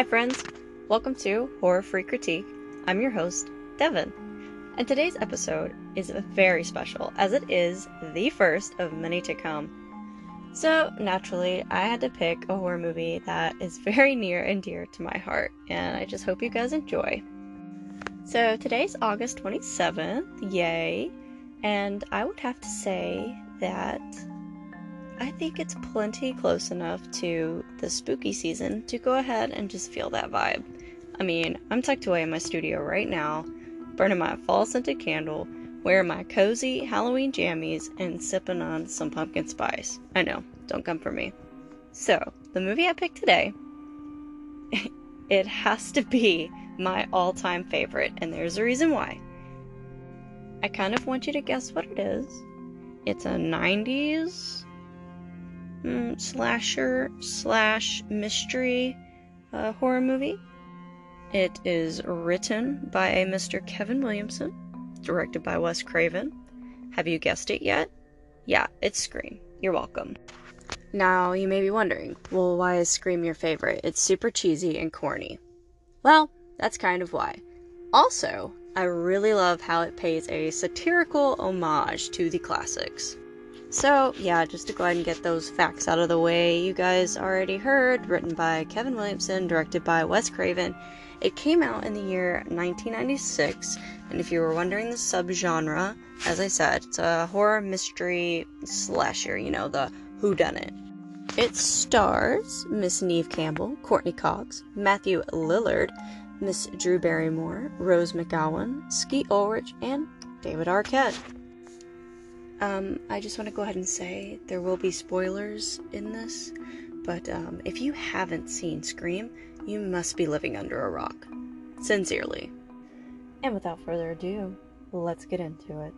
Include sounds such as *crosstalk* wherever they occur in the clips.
Hi, friends. Welcome to Horror Free Critique. I'm your host, Devin. And today's episode is very special as it is the first of many to come. So, naturally, I had to pick a horror movie that is very near and dear to my heart, and I just hope you guys enjoy. So, today's August 27th, yay! And I would have to say that I think it's plenty close enough to the spooky season to go ahead and just feel that vibe. I mean, I'm tucked away in my studio right now, burning my fall scented candle, wearing my cozy Halloween jammies, and sipping on some pumpkin spice. I know, don't come for me. So, the movie I picked today, *laughs* it has to be my all time favorite, and there's a reason why. I kind of want you to guess what it is. It's a 90s mm, slasher slash mystery uh, horror movie. It is written by a Mr. Kevin Williamson, directed by Wes Craven. Have you guessed it yet? Yeah, it's Scream. You're welcome. Now, you may be wondering, well, why is Scream your favorite? It's super cheesy and corny. Well, that's kind of why. Also, I really love how it pays a satirical homage to the classics. So, yeah, just to go ahead and get those facts out of the way, you guys already heard, written by Kevin Williamson, directed by Wes Craven. It came out in the year 1996, and if you were wondering the subgenre, as I said, it's a horror mystery slasher, you know, the whodunit. It It stars Miss Neve Campbell, Courteney Cox, Matthew Lillard, Miss Drew Barrymore, Rose McGowan, Skeet Ulrich, and David Arquette. Um, I just want to go ahead and say there will be spoilers in this, but um, if you haven't seen Scream, you must be living under a rock. Sincerely. And without further ado, let's get into it.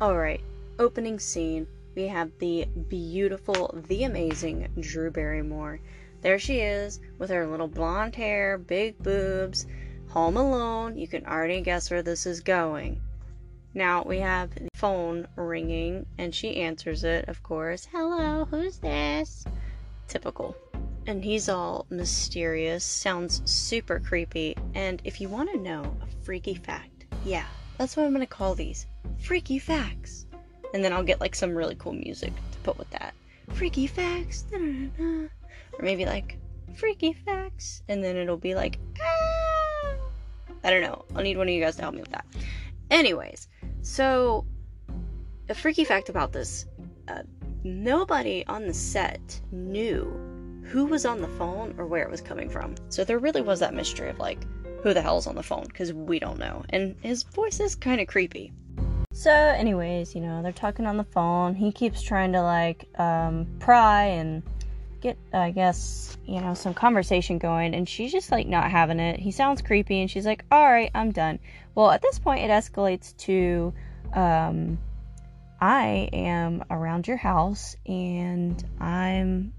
Alright, opening scene. We have the beautiful, the amazing Drew Barrymore there she is with her little blonde hair, big boobs, home alone. You can already guess where this is going. Now we have the phone ringing and she answers it, of course. Hello, who's this? Typical. And he's all mysterious, sounds super creepy. And if you want to know a freaky fact, yeah, that's what I'm going to call these freaky facts. And then I'll get like some really cool music to put with that. Freaky facts. Da-da-da-da or maybe like freaky facts, and then it'll be like, ah! I don't know. I'll need one of you guys to help me with that. Anyways, so a freaky fact about this uh, nobody on the set knew who was on the phone or where it was coming from. So there really was that mystery of like, who the hell's on the phone? Because we don't know. And his voice is kind of creepy. So, anyways, you know, they're talking on the phone. He keeps trying to like um, pry and get, I guess, you know, some conversation going, and she's just like not having it. He sounds creepy, and she's like, all right, I'm done. Well, at this point, it escalates to, um, I am around your house, and I'm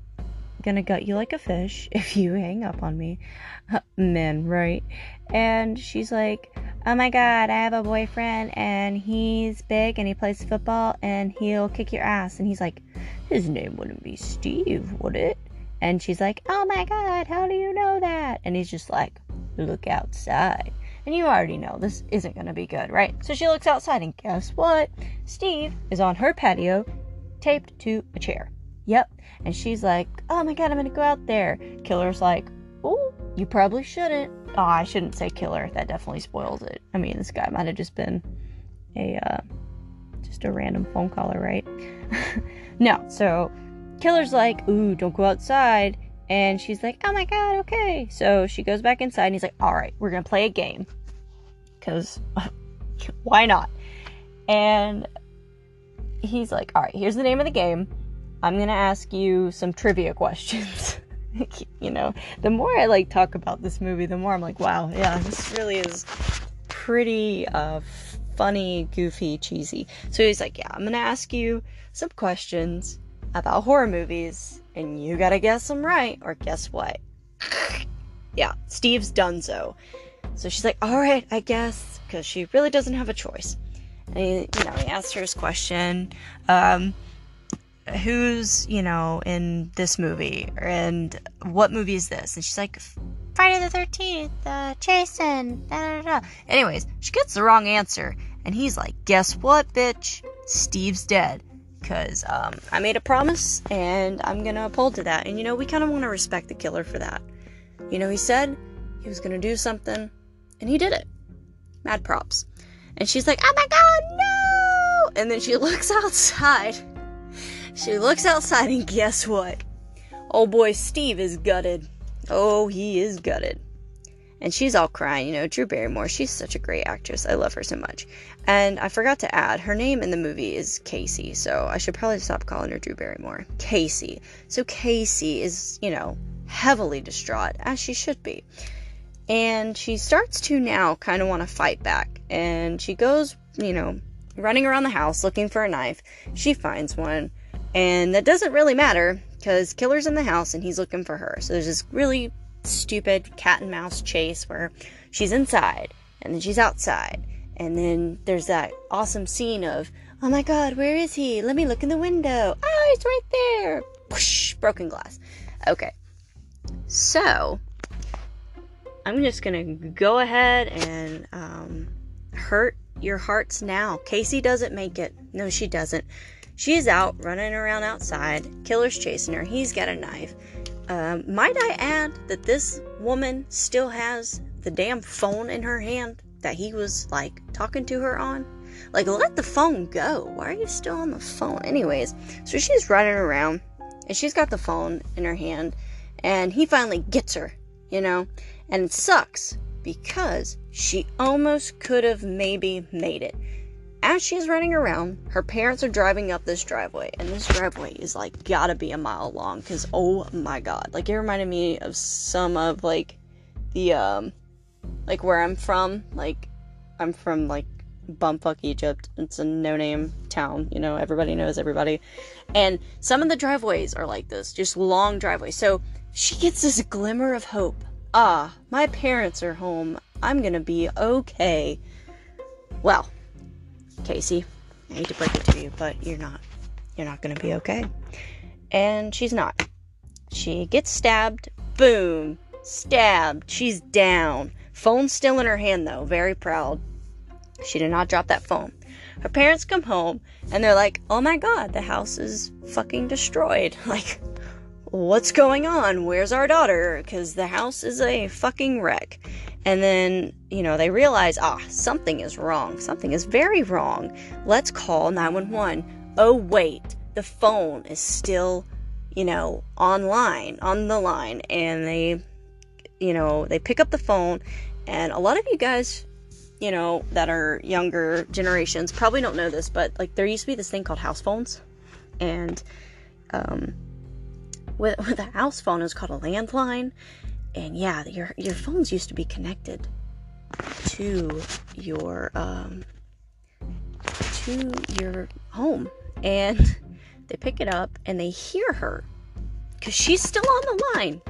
gonna gut you like a fish if you hang up on me. *laughs* Men, right? And she's like, Oh my god, I have a boyfriend and he's big and he plays football and he'll kick your ass. And he's like, his name wouldn't be Steve, would it? And she's like, Oh my god, how do you know that? And he's just like, Look outside. And you already know this isn't going to be good, right? So she looks outside, and guess what? Steve is on her patio, taped to a chair. Yep. And she's like, Oh my god, I'm going to go out there. Killer's like, Oh, you probably shouldn't. Oh, I shouldn't say killer. That definitely spoils it. I mean, this guy might have just been a, uh, just a random phone caller, right? *laughs* no. So Killer's like, Ooh, don't go outside. And she's like, Oh my god, okay. So she goes back inside and he's like, All right, we're to play a game. Because *laughs* why not? And he's like, All right, here's the name of the game. I'm to ask you some trivia questions. *laughs* *laughs* you know, the more I like talk about this movie, the more I'm like, wow, yeah, this really is pretty uh, funny, goofy, cheesy. So he's like, yeah, I'm gonna ask you some questions about horror movies, and you gotta guess them right, or guess what? *laughs* yeah, Steve's done so. So she's like, all right, I guess, because she really doesn't have a choice. And he, you know, he asks her his question. Um, who's, you know, in this movie? And what movie is this? And she's like, Friday the 13th, uh, Jason, da da da. Anyways, she gets the wrong answer. And he's like, guess what, bitch? Steve's dead. Because um, I made a promise and I'm to uphold to that. And, you know, we kind of want to respect the killer for that. You know, he said he was to do something and he did it. Mad props. And she's like, oh my god, no! And then she *laughs* looks outside she looks outside and guess what? Old boy Steve is gutted. Oh, he is gutted. And she's all crying, you know, Drew Barrymore, she's such a great actress. I love her so much. And I forgot to add, her name in the movie is Casey, so I should probably stop calling her Drew Barrymore. Casey. So Casey is, you know, heavily distraught, as she should be. And she starts to now kind of want to fight back. And she goes, you know, running around the house looking for a knife. She finds one and that doesn't really matter because Killer's in the house and he's looking for her. So there's this really stupid cat and mouse chase where she's inside and then she's outside. And then there's that awesome scene of, oh my god, where is he? Let me look in the window. Oh, he's right there. Whoosh, broken glass. Okay. So, I'm just gonna go ahead and um, hurt your hearts now. Casey doesn't make it. No, she doesn't. She's out running around outside. Killer's chasing her. He's got a knife. Um, might I add that this woman still has the damn phone in her hand that he was like talking to her on? Like, let the phone go. Why are you still on the phone? Anyways, so she's running around and she's got the phone in her hand and he finally gets her, you know? And it sucks because she almost could have maybe made it as she's running around, her parents are driving up this driveway, and this driveway is like gotta be a mile long because oh my god, like it reminded me of some of like the um like where I'm from. Like I'm from like bumfuck Egypt. It's a no name town, you know, everybody knows everybody. And some of the driveways are like this, just long driveways. So she gets this glimmer of hope. Ah, my parents are home. I'm gonna be okay. Well, Casey, I hate to break it to you, but you're not. You're not gonna be okay. And she's not. She gets stabbed. Boom. Stabbed. She's down. Phone still in her hand, though. Very proud. She did not drop that phone. Her parents come home and they're like, oh my god, the house is fucking destroyed. *laughs* Like, what's going on? Where's our daughter? Because the house is a fucking wreck. And then, you know, they realize, ah, something is wrong. Something is very wrong. Let's call 911. Oh, wait, the phone is still, you know, online, on the line. And they, you know, they pick up the phone. And a lot of you guys, you know, that are younger generations probably don't know this, but like there used to be this thing called house phones. And, um, with, *laughs* with a house phone, it was called a landline and yeah, your your phones used to be connected to your um, to your home, and *laughs* they pick it up and they hear her because she's still on the line,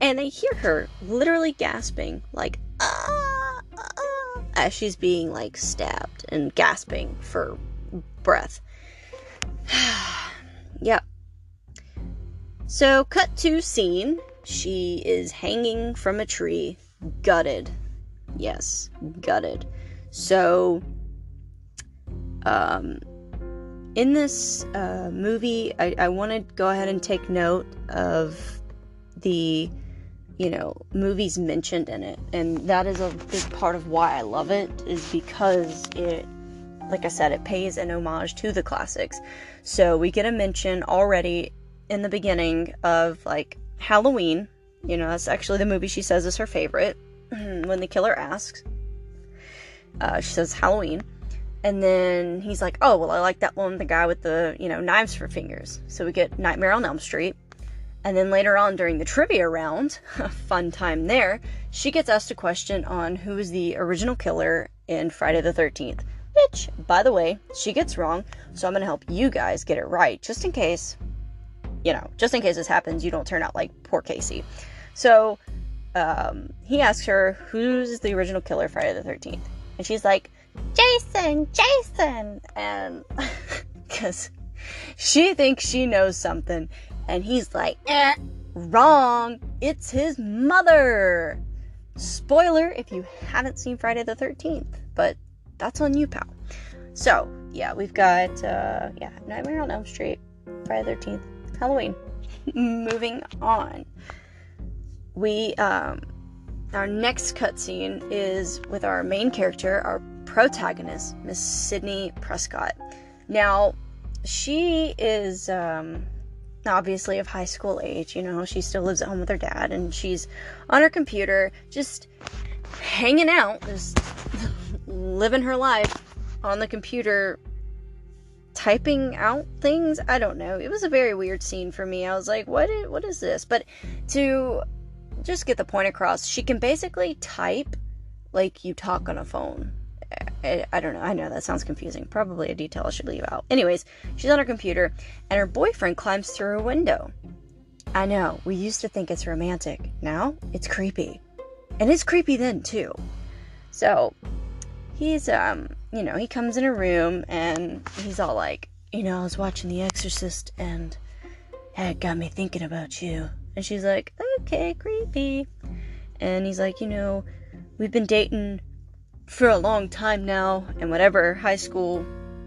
and they hear her literally gasping like ah, ah, as she's being like stabbed and gasping for breath. *sighs* yep. So, cut to scene she is hanging from a tree, gutted. Yes, gutted. So, um, in this uh, movie, I, I want to go ahead and take note of the, you know, movies mentioned in it. And that is a big part of why I love it, is because it, like I said, it pays an homage to the classics. So we get a mention already in the beginning of like Halloween. You know, that's actually the movie she says is her favorite. *clears throat* when the killer asks, uh, she says Halloween. And then he's like, oh, well, I like that one, the guy with the, you know, knives for fingers. So we get Nightmare on Elm Street. And then later on during the trivia round, *laughs* fun time there, she gets asked a question on who is the original killer in Friday the 13th. Which, by the way, she gets wrong. So I'm going to help you guys get it right, just in case you know, just in case this happens, you don't turn out like poor Casey. So um, he asks her, Who's the original killer Friday the 13th? And she's like, Jason! Jason, and *laughs* because she thinks she knows something, and he's like, eh, wrong, it's his mother. Spoiler if you haven't seen Friday the 13th, but that's on you, pal. So, yeah, we've got, uh, yeah, Nightmare on Elm Street, Friday the 13th, Halloween. *laughs* Moving on. We, um, our next cutscene is with our main character, our protagonist, Miss Sidney Prescott. Now, she is, um, obviously of high school age. You know, she still lives at home with her dad and she's on her computer just hanging out, just *laughs* living her life on the computer typing out things. I don't know. It was a very weird scene for me. I was like, what is, what is this? But to just get the point across, she can basically type like you talk on a phone. I, I, don't know. I know that sounds confusing. Probably a detail I should leave out. Anyways, she's on her computer and her boyfriend climbs through a window. I know, we used to think it's romantic. Now it's creepy. And it's creepy then too. So he's um, you know, he comes in a room and he's all like, you know, I was watching The Exorcist and it got me thinking about you. And she's like, okay, creepy. And he's like, you know, we've been dating for a long time now, and whatever high school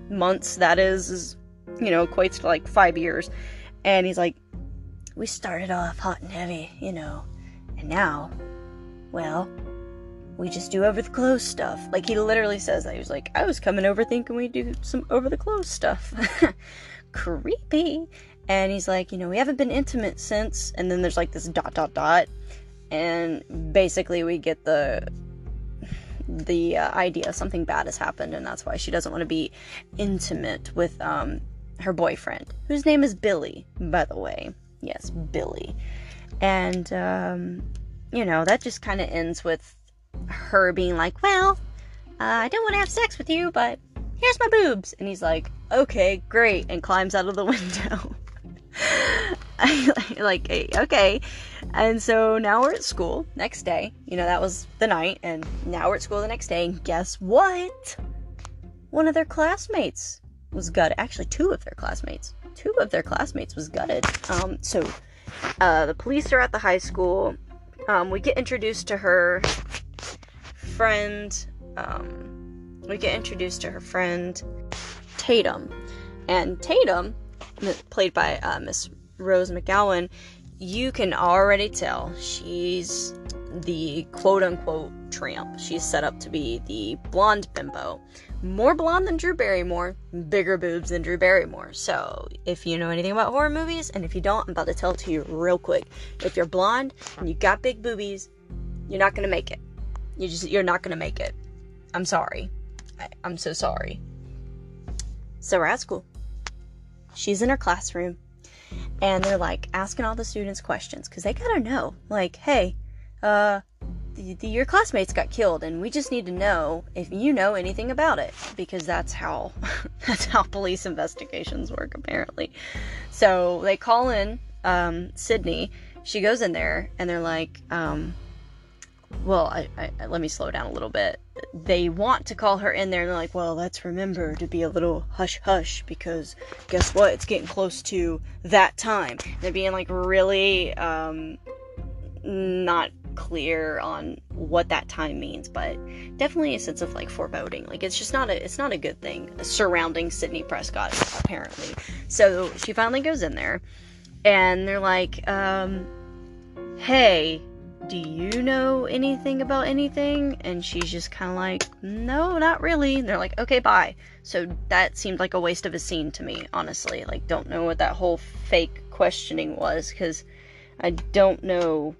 months that is, is, you know, equates to like five years. And he's like, we started off hot and heavy, you know, and now, well, we just do over the clothes stuff. Like he literally says that. He was like, I was coming over thinking we'd do some over the clothes stuff. *laughs* Creepy. And he's like, you know, we haven't been intimate since. And then there's like this dot dot dot. And basically we get the the uh, idea something bad has happened and that's why she doesn't want to be intimate with um, her boyfriend whose name is billy by the way yes billy and um, you know that just kind of ends with her being like well uh, i don't want to have sex with you but here's my boobs. And he's like okay great and climbs out of the *laughs* window. *laughs* Like okay. And so now we're at school next day. You know that was the night and now we're at school the next day and guess what? One of their classmates was gutted. Actually two of their classmates. Two of their classmates was gutted. Um so uh, the police are at the high school um, we get introduced to her friend um, we get introduced to her friend tatum and tatum played by uh, Miss Rose McGowan, you can already tell she's the quote unquote tramp. She's set up to be the blonde bimbo. More blonde than Drew Barrymore, bigger boobs than Drew Barrymore. So, if you know anything about horror movies, and if you don't, I'm about to tell it to you real quick. If you're blonde and you got big boobies, you're not gonna make it. You just you're not gonna make it. I'm sorry. I, I'm so sorry. So we're at school she's in her classroom and they're like asking all the students questions because they gotta know like hey uh the, the, your classmates got killed and we just need to know if you know anything about it because that's how *laughs* that's how police investigations work apparently. So they call in um, sidney. She goes in there and they're like um, well I, I, let me slow down a little bit. They want to call her in there and they're like well let's remember to be a little hush hush because guess what? It's getting close to that time. They're being like really um not clear on what that time means but definitely a sense of like foreboding like it's just not a it's not a good thing surrounding Sidney prescott apparently so she finally goes in there and they're like um hey do you know anything about anything? And she's just kind of like, no, not really. And they're like, okay, bye. So that seemed like a waste of a scene to me, honestly. Like, don't know what that whole fake questioning was because I don't know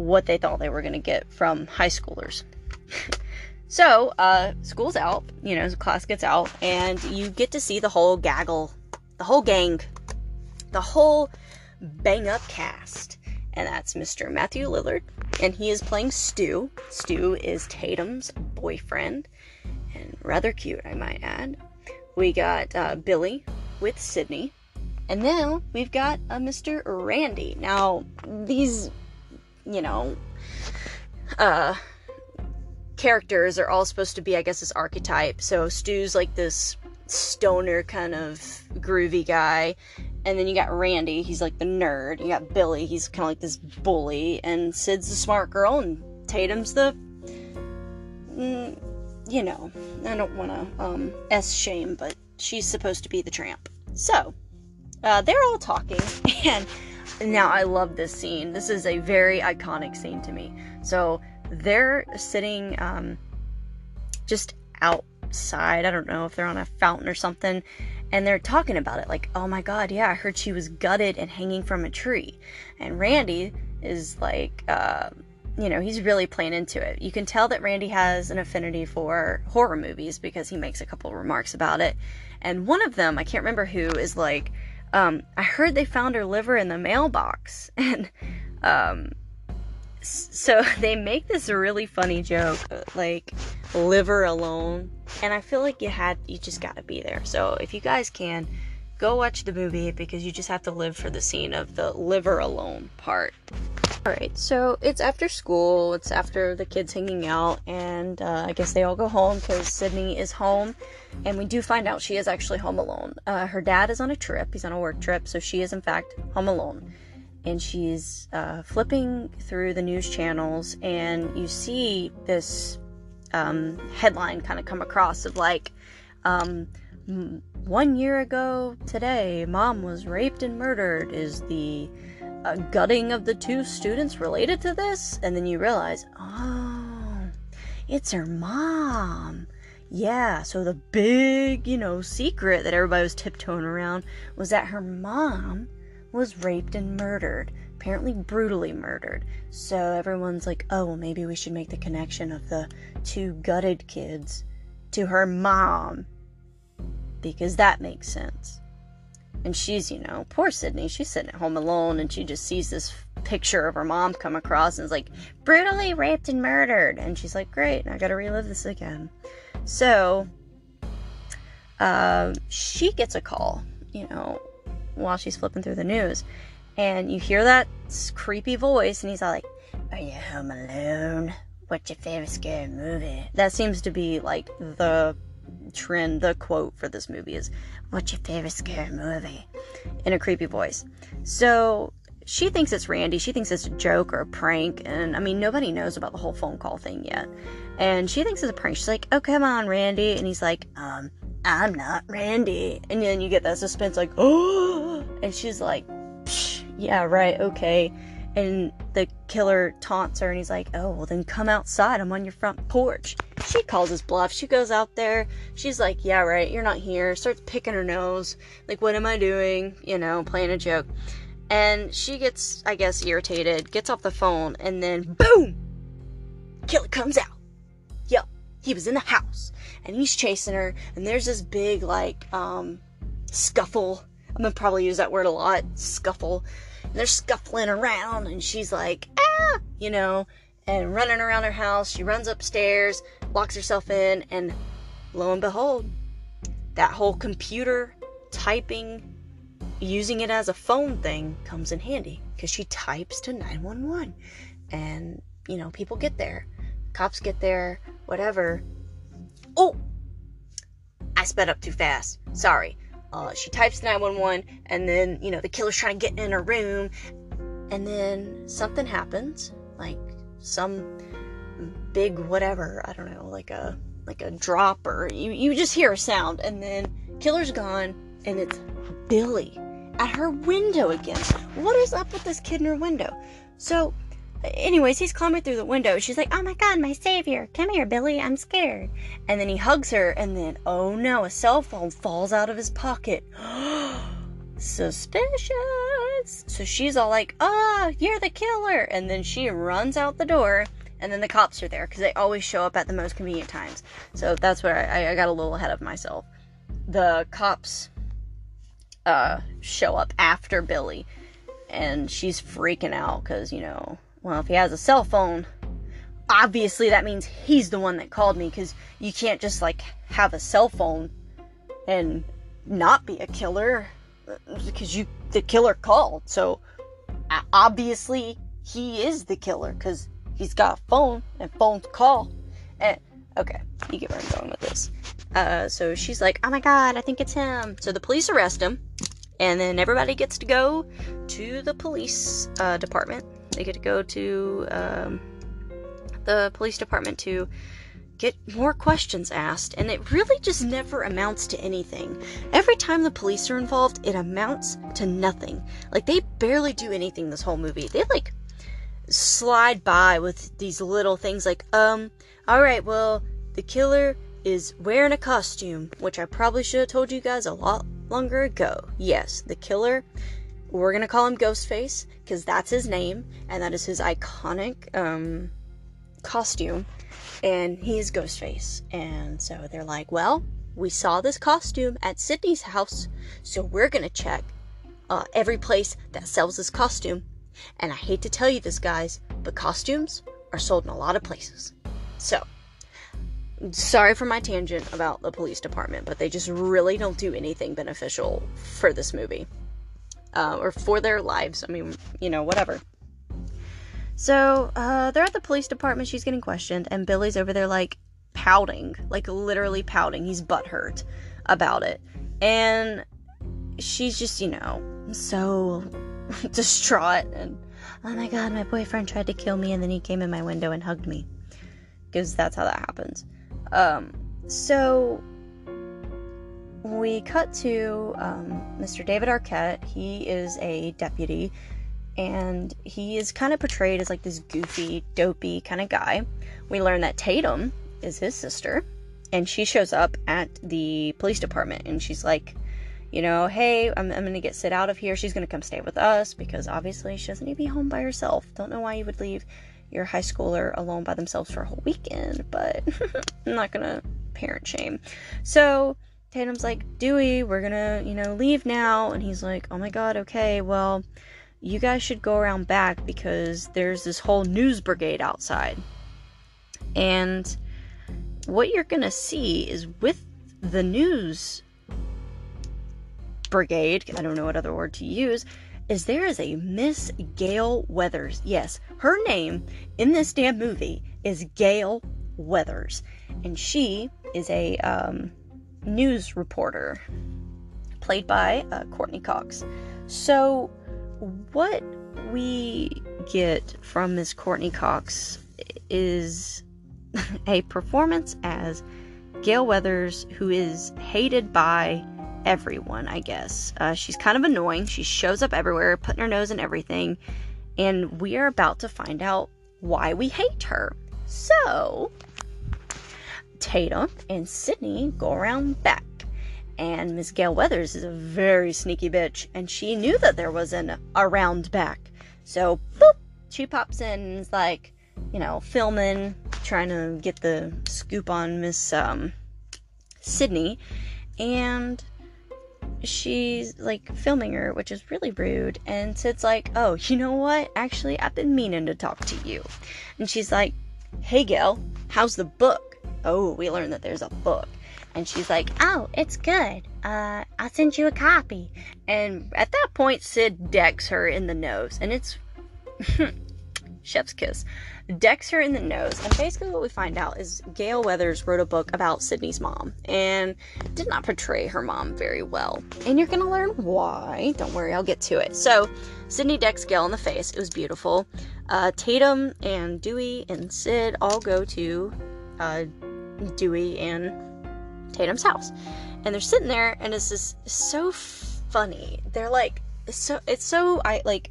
what they thought they were going to get from high schoolers. *laughs* so, uh, school's out, you know, class gets out, and you get to see the whole gaggle, the whole gang, the whole bang up cast and that's Mr. Matthew Lillard, and he is playing Stu. Stu is Tatum's boyfriend, and rather cute, I might add. We got uh, Billy with Sidney, and then we've got a Mr. Randy. Now, these, you know, uh, characters are all supposed to be, I guess, this archetype. So Stu's like this stoner kind of groovy guy. And then you got Randy, he's like the nerd. You got Billy, he's kind of like this bully. And Sid's the smart girl, and Tatum's the. Mm, you know, I don't want to um, S shame, but she's supposed to be the tramp. So, uh, they're all talking, *laughs* and now I love this scene. This is a very iconic scene to me. So, they're sitting um, just outside. I don't know if they're on a fountain or something. And they're talking about it like, oh my god, yeah, I heard she was gutted and hanging from a tree. And Randy is like, uh, you know, he's really playing into it. You can tell that Randy has an affinity for horror movies because he makes a couple remarks about it. And one of them, I can't remember who, is like, um, I heard they found her liver in the mailbox. *laughs* And um, so *laughs* they make this really funny joke like liver alone and i feel like you had you just got to be there so if you guys can go watch the movie because you just have to live for the scene of the liver alone part. All right so it's after school it's after the kids hanging out and uh, i guess they all go home because sidney is home and we do find out she is actually home alone. Uh, her dad is on a trip he's on a work trip so she is in fact home alone. And she's uh, flipping through the news channels, and you see this um, headline kind of come across of like, um, one year ago today, mom was raped and murdered. Is the uh, gutting of the two students related to this? And then you realize, oh, it's her mom. Yeah, so the big, you know, secret that everybody was tiptoeing around was that her mom was raped and murdered, apparently brutally murdered. So everyone's like, oh, well, maybe we should make the connection of the two gutted kids to her mom because that makes sense. And she's, you know, poor Sidney, she's sitting at home alone and she just sees this picture of her mom come across and is like, brutally raped and murdered. And she's like, great, I gotta relive this again. So, uh, she gets a call, you know, while she's flipping through the news. And you hear that creepy voice, and he's all like, Are you home alone? What's your favorite scary movie? That seems to be like the trend, the quote for this movie is, What's your favorite scary movie? In a creepy voice. So she thinks it's Randy. She thinks it's a joke or a prank. And I mean, nobody knows about the whole phone call thing yet. And she thinks it's a prank. She's like, Oh, come on, Randy. And he's like, Um, I'm not Randy. And then you get that suspense, like, oh, *gasps* and she's like, yeah, right, okay. And the killer taunts her, and he's like, oh, well, then come outside. I'm on your front porch. She calls his bluff. She goes out there. She's like, yeah, right, you're not here. Starts picking her nose. Like, what am I doing? You know, playing a joke. And she gets, I guess, irritated, gets off the phone, and then boom! Killer comes out Yep. he was in the house and he's chasing her and there's this big like um scuffle i'm gonna probably use that word a lot scuffle and they're scuffling around and she's like ah you know and running around her house she runs upstairs locks herself in and lo and behold that whole computer typing using it as a phone thing comes in handy because she types to 911 and you know people get there cops get there whatever. Oh! I sped up too fast. Sorry. Uh, she types 911, and then, you know, the killer's trying to get in her room, and then something happens. Like, some big whatever, I don't know, like a like a drop or you, you just hear a sound and then killer's gone and it's Billy at her window again. What is up with this kid in her window? So Anyways, he's climbing through the window. She's like, Oh my god, my savior. Come here, Billy. I'm scared. And then he hugs her, and then, oh no, a cell phone falls out of his pocket. *gasps* Suspicious. So she's all like, Oh, you're the killer. And then she runs out the door, and then the cops are there because they always show up at the most convenient times. So that's where I, I got a little ahead of myself. The cops uh, show up after Billy, and she's freaking out because, you know, well, if he has a cell phone, obviously that means he's the one that called me because you can't just like have a cell phone and not be a killer because you the killer called. So obviously he is the killer because he's got a phone and phones call. And okay, you get where I'm going with this. Uh, so she's like, oh my god, I think it's him. So the police arrest him, and then everybody gets to go to the police uh, department. They get to go to um, the police department to get more questions asked, and it really just never amounts to anything. Every time the police are involved, it amounts to nothing. Like, they barely do anything this whole movie. They, like, slide by with these little things like, um, alright, well, the killer is wearing a costume, which I probably should have told you guys a lot longer ago. Yes, the killer, we're gonna call him Ghostface, because that's his name, and that is his iconic, um, costume and he he's Ghostface. And so they're like, well, we saw this costume at Sidney's house, so we're gonna check uh, every place that sells this costume. And I hate to tell you this, guys, but costumes are sold in a lot of places. So, sorry for my tangent about the police department, but they just really don't do anything beneficial for this movie. Uh, or for their lives. I mean, you know, whatever. So uh, they're at the police department. She's getting questioned, and Billy's over there like pouting, like literally pouting. He's butthurt about it, and she's just you know so *laughs* distraught and oh my god, my boyfriend tried to kill me, and then he came in my window and hugged me because that's how that happens. Um, so we cut to um, Mr. David Arquette. He is a deputy and he is kind of portrayed as like this goofy, dopey kind of guy. We learn that Tatum is his sister, and she shows up at the police department and she's like, you know, hey, I'm, I'm gonna get Sid out of here. She's gonna come stay with us because obviously she doesn't need to be home by herself. Don't know why you would leave your high schooler alone by themselves for a whole weekend, but *laughs* I'm not gonna parent shame. So Tatum's like, Dewey, we're gonna, you know, leave now. And he's like, oh my god, okay, well, you guys should go around back because there's this whole news brigade outside. And what you're to see is with the news brigade, I don't know what other word to use, is there is a Miss Gale Weathers. Yes, her name in this damn movie is Gale Weathers. And she is a um, news reporter played by uh, Courteney Cox. So what we get from Miss Courteney Cox is *laughs* a performance as Gale Weathers, who is hated by everyone, I guess. Uh, she's kind of annoying. She shows up everywhere, putting her nose in everything, and we are about to find out why we hate her. So, Tatum and Sidney go around back and Miss Gale Weathers is a very sneaky bitch, and she knew that there was an around back. So, boop, she pops in and is like, you know, filming, trying to get the scoop on Miss um, Sidney, and she's like filming her, which is really rude. And Sid's like, oh, you know what? Actually, I've been meaning to talk to you. And she's like, hey, Gale, how's the book? Oh, we learned that there's a book. And she's like, Oh, it's good. Uh, I'll send you a copy. And at that point, Sid decks her in the nose. And it's *laughs* chef's kiss. Decks her in the nose. And basically, what we find out is Gale Weathers wrote a book about Sidney's mom and did not portray her mom very well. And you're going to learn why. Don't worry, I'll get to it. So, Sidney decks Gale in the face. It was beautiful. Uh, Tatum and Dewey and Sid all go to uh, Dewey and Tatum's house. And they're sitting there and it's just so funny. They're like so it's so I like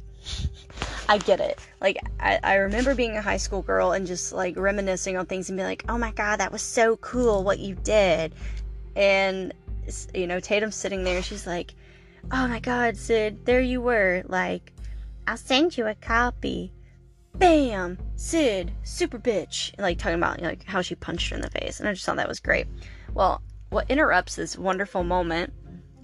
I get it. Like I, I remember being a high school girl and just like reminiscing on things and be like, oh my god, that was so cool what you did. And you know, Tatum's sitting there, she's like, Oh my god, Sid, there you were. Like, I'll send you a copy. Bam! Sid, super bitch. and Like talking about like how she punched her in the face. And I just thought that was great. Well, what interrupts this wonderful moment,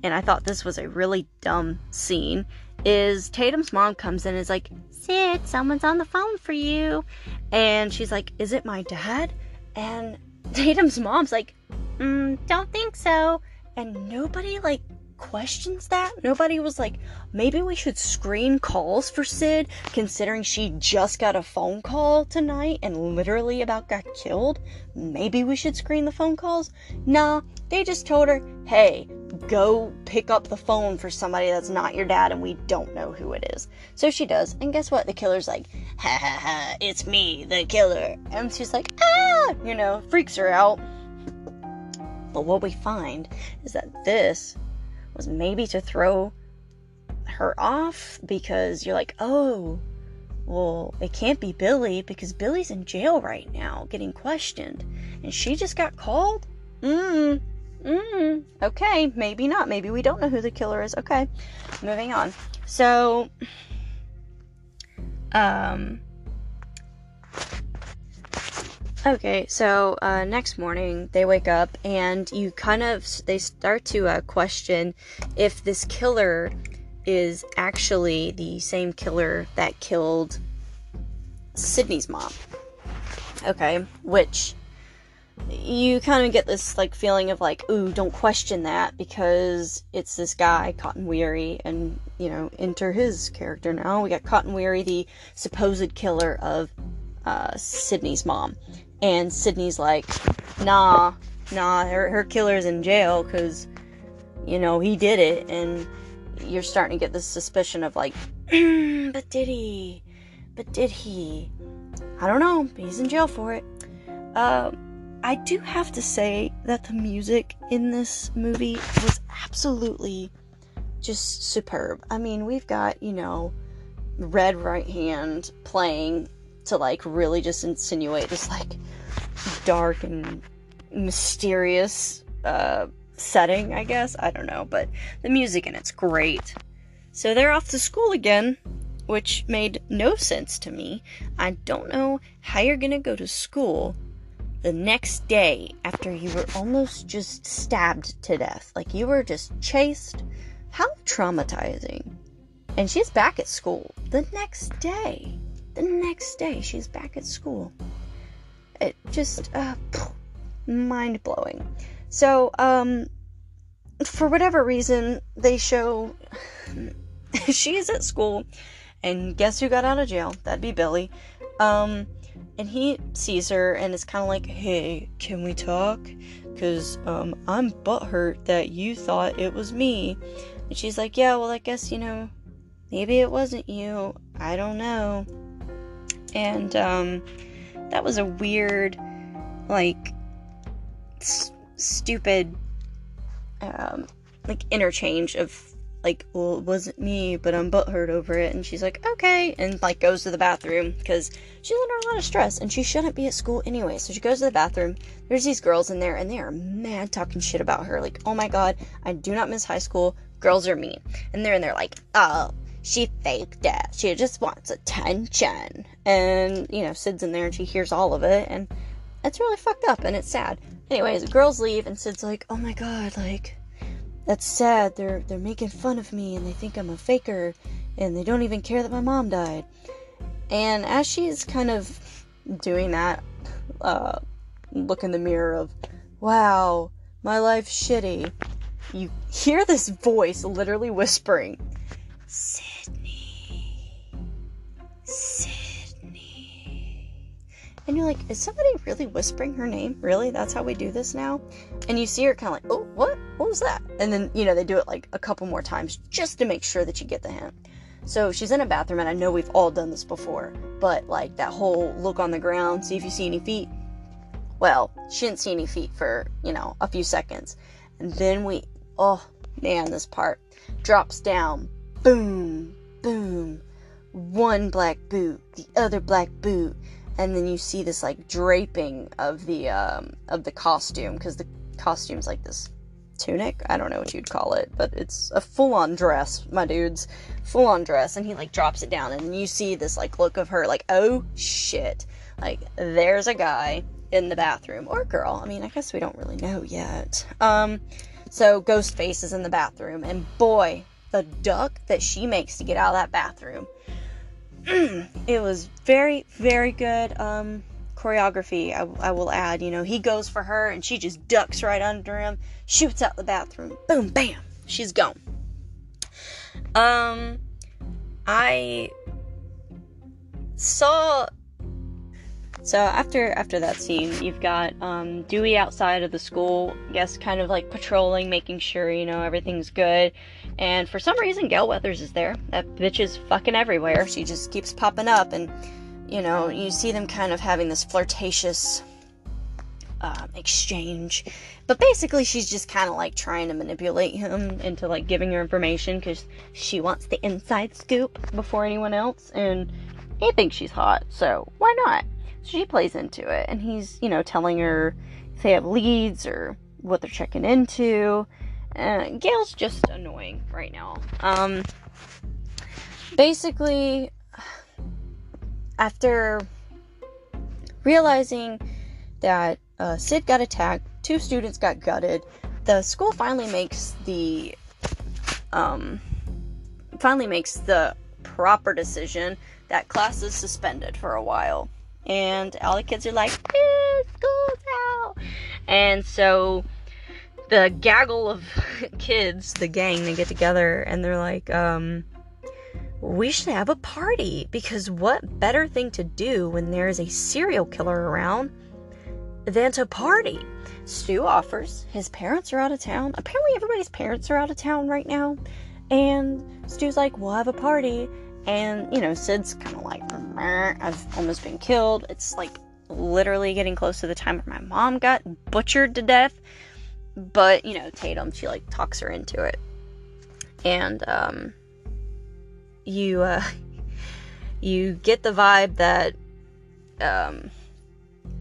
and I thought this was a really dumb scene, is Tatum's mom comes in and is like, Sid, someone's on the phone for you. And she's like, Is it my dad? And *laughs* Tatum's mom's like, mm, Don't think so. And nobody, like, questions that. Nobody was like, maybe we should screen calls for Sid, considering she just got a phone call tonight and literally about got killed. Maybe we should screen the phone calls. Nah, they just told her, hey, go pick up the phone for somebody that's not your dad and we don't know who it is. So she does, and guess what? The killer's like, ha ha ha, it's me, the killer. And she's like, ah, you know, freaks her out. But what we find is that this was maybe to throw her off because you're like, oh, well, it can't be Billy because Billy's in jail right now getting questioned. And she just got called? Mmm. Mmm. Okay, maybe not. Maybe we don't know who the killer is. Okay. Moving on. So, um, Okay, so uh, next morning they wake up and you kind of they start to uh, question if this killer is actually the same killer that killed Sidney's mom. Okay, which you kind of get this like feeling of like, ooh, don't question that because it's this guy Cotton Weary, and you know, enter his character now. We got Cotton Weary, the supposed killer of uh, Sidney's mom, and Sidney's like, nah, nah, her, her killer's in jail because, you know, he did it. And you're starting to get this suspicion of like, *clears throat* but did he? But did he? I don't know. He's in jail for it. Uh, I do have to say that the music in this movie was absolutely just superb. I mean, we've got, you know, Red Right Hand playing to like really just insinuate this like dark and mysterious uh, setting, I guess. I don't know, but the music in it's great. So they're off to school again, which made no sense to me. I don't know how you're gonna go to school the next day after you were almost just stabbed to death. Like you were just chased. How traumatizing. And she's back at school the next day. The next day, she's back at school. It just, uh, mind blowing. So, um, for whatever reason, they show *laughs* she is at school, and guess who got out of jail? That'd be Billy. Um, and he sees her and is kind of like, hey, can we talk? Because, um, I'm butthurt that you thought it was me. And she's like, yeah, well, I guess, you know, maybe it wasn't you. I don't know and um, that was a weird, like, s- stupid, um, like interchange of like, well, it wasn't me, but I'm butthurt over it. And she's like, okay, and like goes to the bathroom because she's under a lot of stress and she shouldn't be at school anyway. So she goes to the bathroom. There's these girls in there and they are mad talking shit about her. Like, oh my god, I do not miss high school. Girls are mean. And they're in there like, oh, she faked it. She just wants attention. And, you know, Sid's in there and she hears all of it. And it's really fucked up and it's sad. Anyways, the girls leave and Sid's like, oh my god, like, that's sad. They're, they're making fun of me and they think I'm a faker and they don't even care that my mom died. And as she's kind of doing that, uh, look in the mirror of, wow, my life's shitty, you hear this voice literally whispering, Sidney. And you're like, is somebody really whispering her name? Really? That's how we do this now? And you see her kind of like, oh, what? What was that? And then, you know, they do it like a couple more times just to make sure that you get the hint. So she's in a bathroom, and I know we've all done this before, but like that whole look on the ground, see if you see any feet. Well, she didn't see any feet for, you know, a few seconds. And then we, oh man, this part drops down. Boom, boom, one black boot, the other black boot, and then you see this like draping of the um, of the costume because the costume's like this tunic. I don't know what you'd call it, but it's a full on dress, my dudes, full on dress, and he like drops it down, and you see this like look of her like, oh shit, like there's a guy in the bathroom or girl. I mean, I guess we don't really know yet. Um, so Ghostface is in the bathroom, and boy, the duck that she makes to get out of that bathroom *clears throat* it was very, very good um, choreography, I, I, will add. You know, he goes for her and she just ducks right under him, shoots out the bathroom. Boom, bam. she's gone. Um, I saw. So after after that scene, you've got um, Dewey outside of the school, I guess, kind of like patrolling, making sure you know everything's good. And for some reason, Gale Weathers is there. That bitch is fucking everywhere. She just keeps popping up, and you know you see them kind of having this flirtatious um, exchange. But basically, she's just kind of like trying to manipulate him into like giving her information because she wants the inside scoop before anyone else, and he thinks she's hot, so why not? She plays into it, and he's, you know, telling her if they have leads or what they're checking into. Uh, Gale's just annoying right now. Um, basically, after realizing that uh, Sid got attacked, two students got gutted. The school finally makes the um, finally makes the proper decision that class is suspended for a while, and all the kids are like, eh, "School's out," and so the gaggle of *laughs* kids, the gang, they get together and they're like, um, we should have a party because what better thing to do when there is a serial killer around than to party. Stu offers. His parents are out of town. Apparently, everybody's parents are out of town right now. And Stu's like, we'll have a party. And, you know, Sid's kind of like, I've almost been killed. It's like literally getting close to the time where my mom got butchered to death. But, you know, Tatum, she like talks her into it. And, um, you, uh, *laughs* you get the vibe that, um,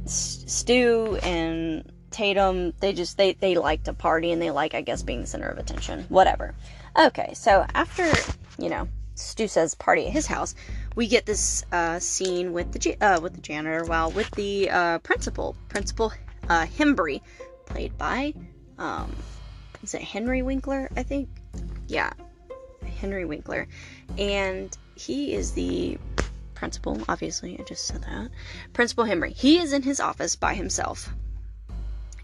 Stu and Tatum, they just they they like to party and they like I guess being the center of attention. Whatever. Okay, so after you know Stu says party at his house, we get this uh, scene with the uh, with the janitor, well, with the uh, principal, Principal uh, Himbry, played by um, is it Henry Winkler? I think, yeah, Henry Winkler, and he is the principal, obviously, I just said that. Principal Henry. He is in his office by himself.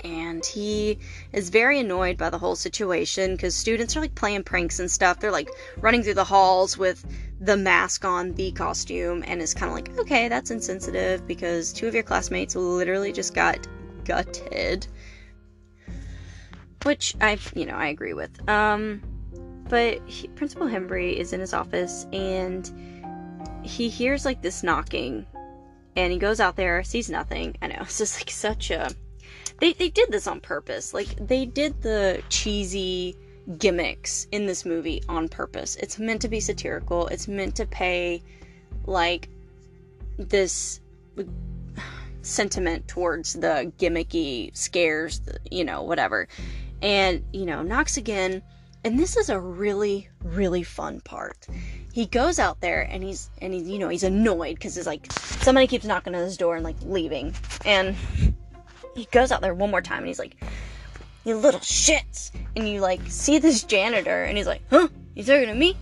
And he is very annoyed by the whole situation because students are like playing pranks and stuff. They're like running through the halls with the mask on, the costume, and it's kind of like, okay, that's insensitive because two of your classmates literally just got gutted. Which I, you know, I agree with. Um, but he, Principal Himbry is in his office and he hears like this knocking and he goes out there, sees nothing. I know, *laughs* it's just like such a. They, they did this on purpose. Like, they did the cheesy gimmicks in this movie on purpose. It's meant to be satirical, it's meant to pay, like, this *sighs* sentiment towards the gimmicky scares, you know, whatever. And, you know, knocks again. And this is a really, really fun part he goes out there and he's and he's you know he's annoyed because it's like somebody keeps knocking on his door and like leaving and he goes out there one more time and he's like you little shits. And you like see this janitor and he's like huh? You talking to me?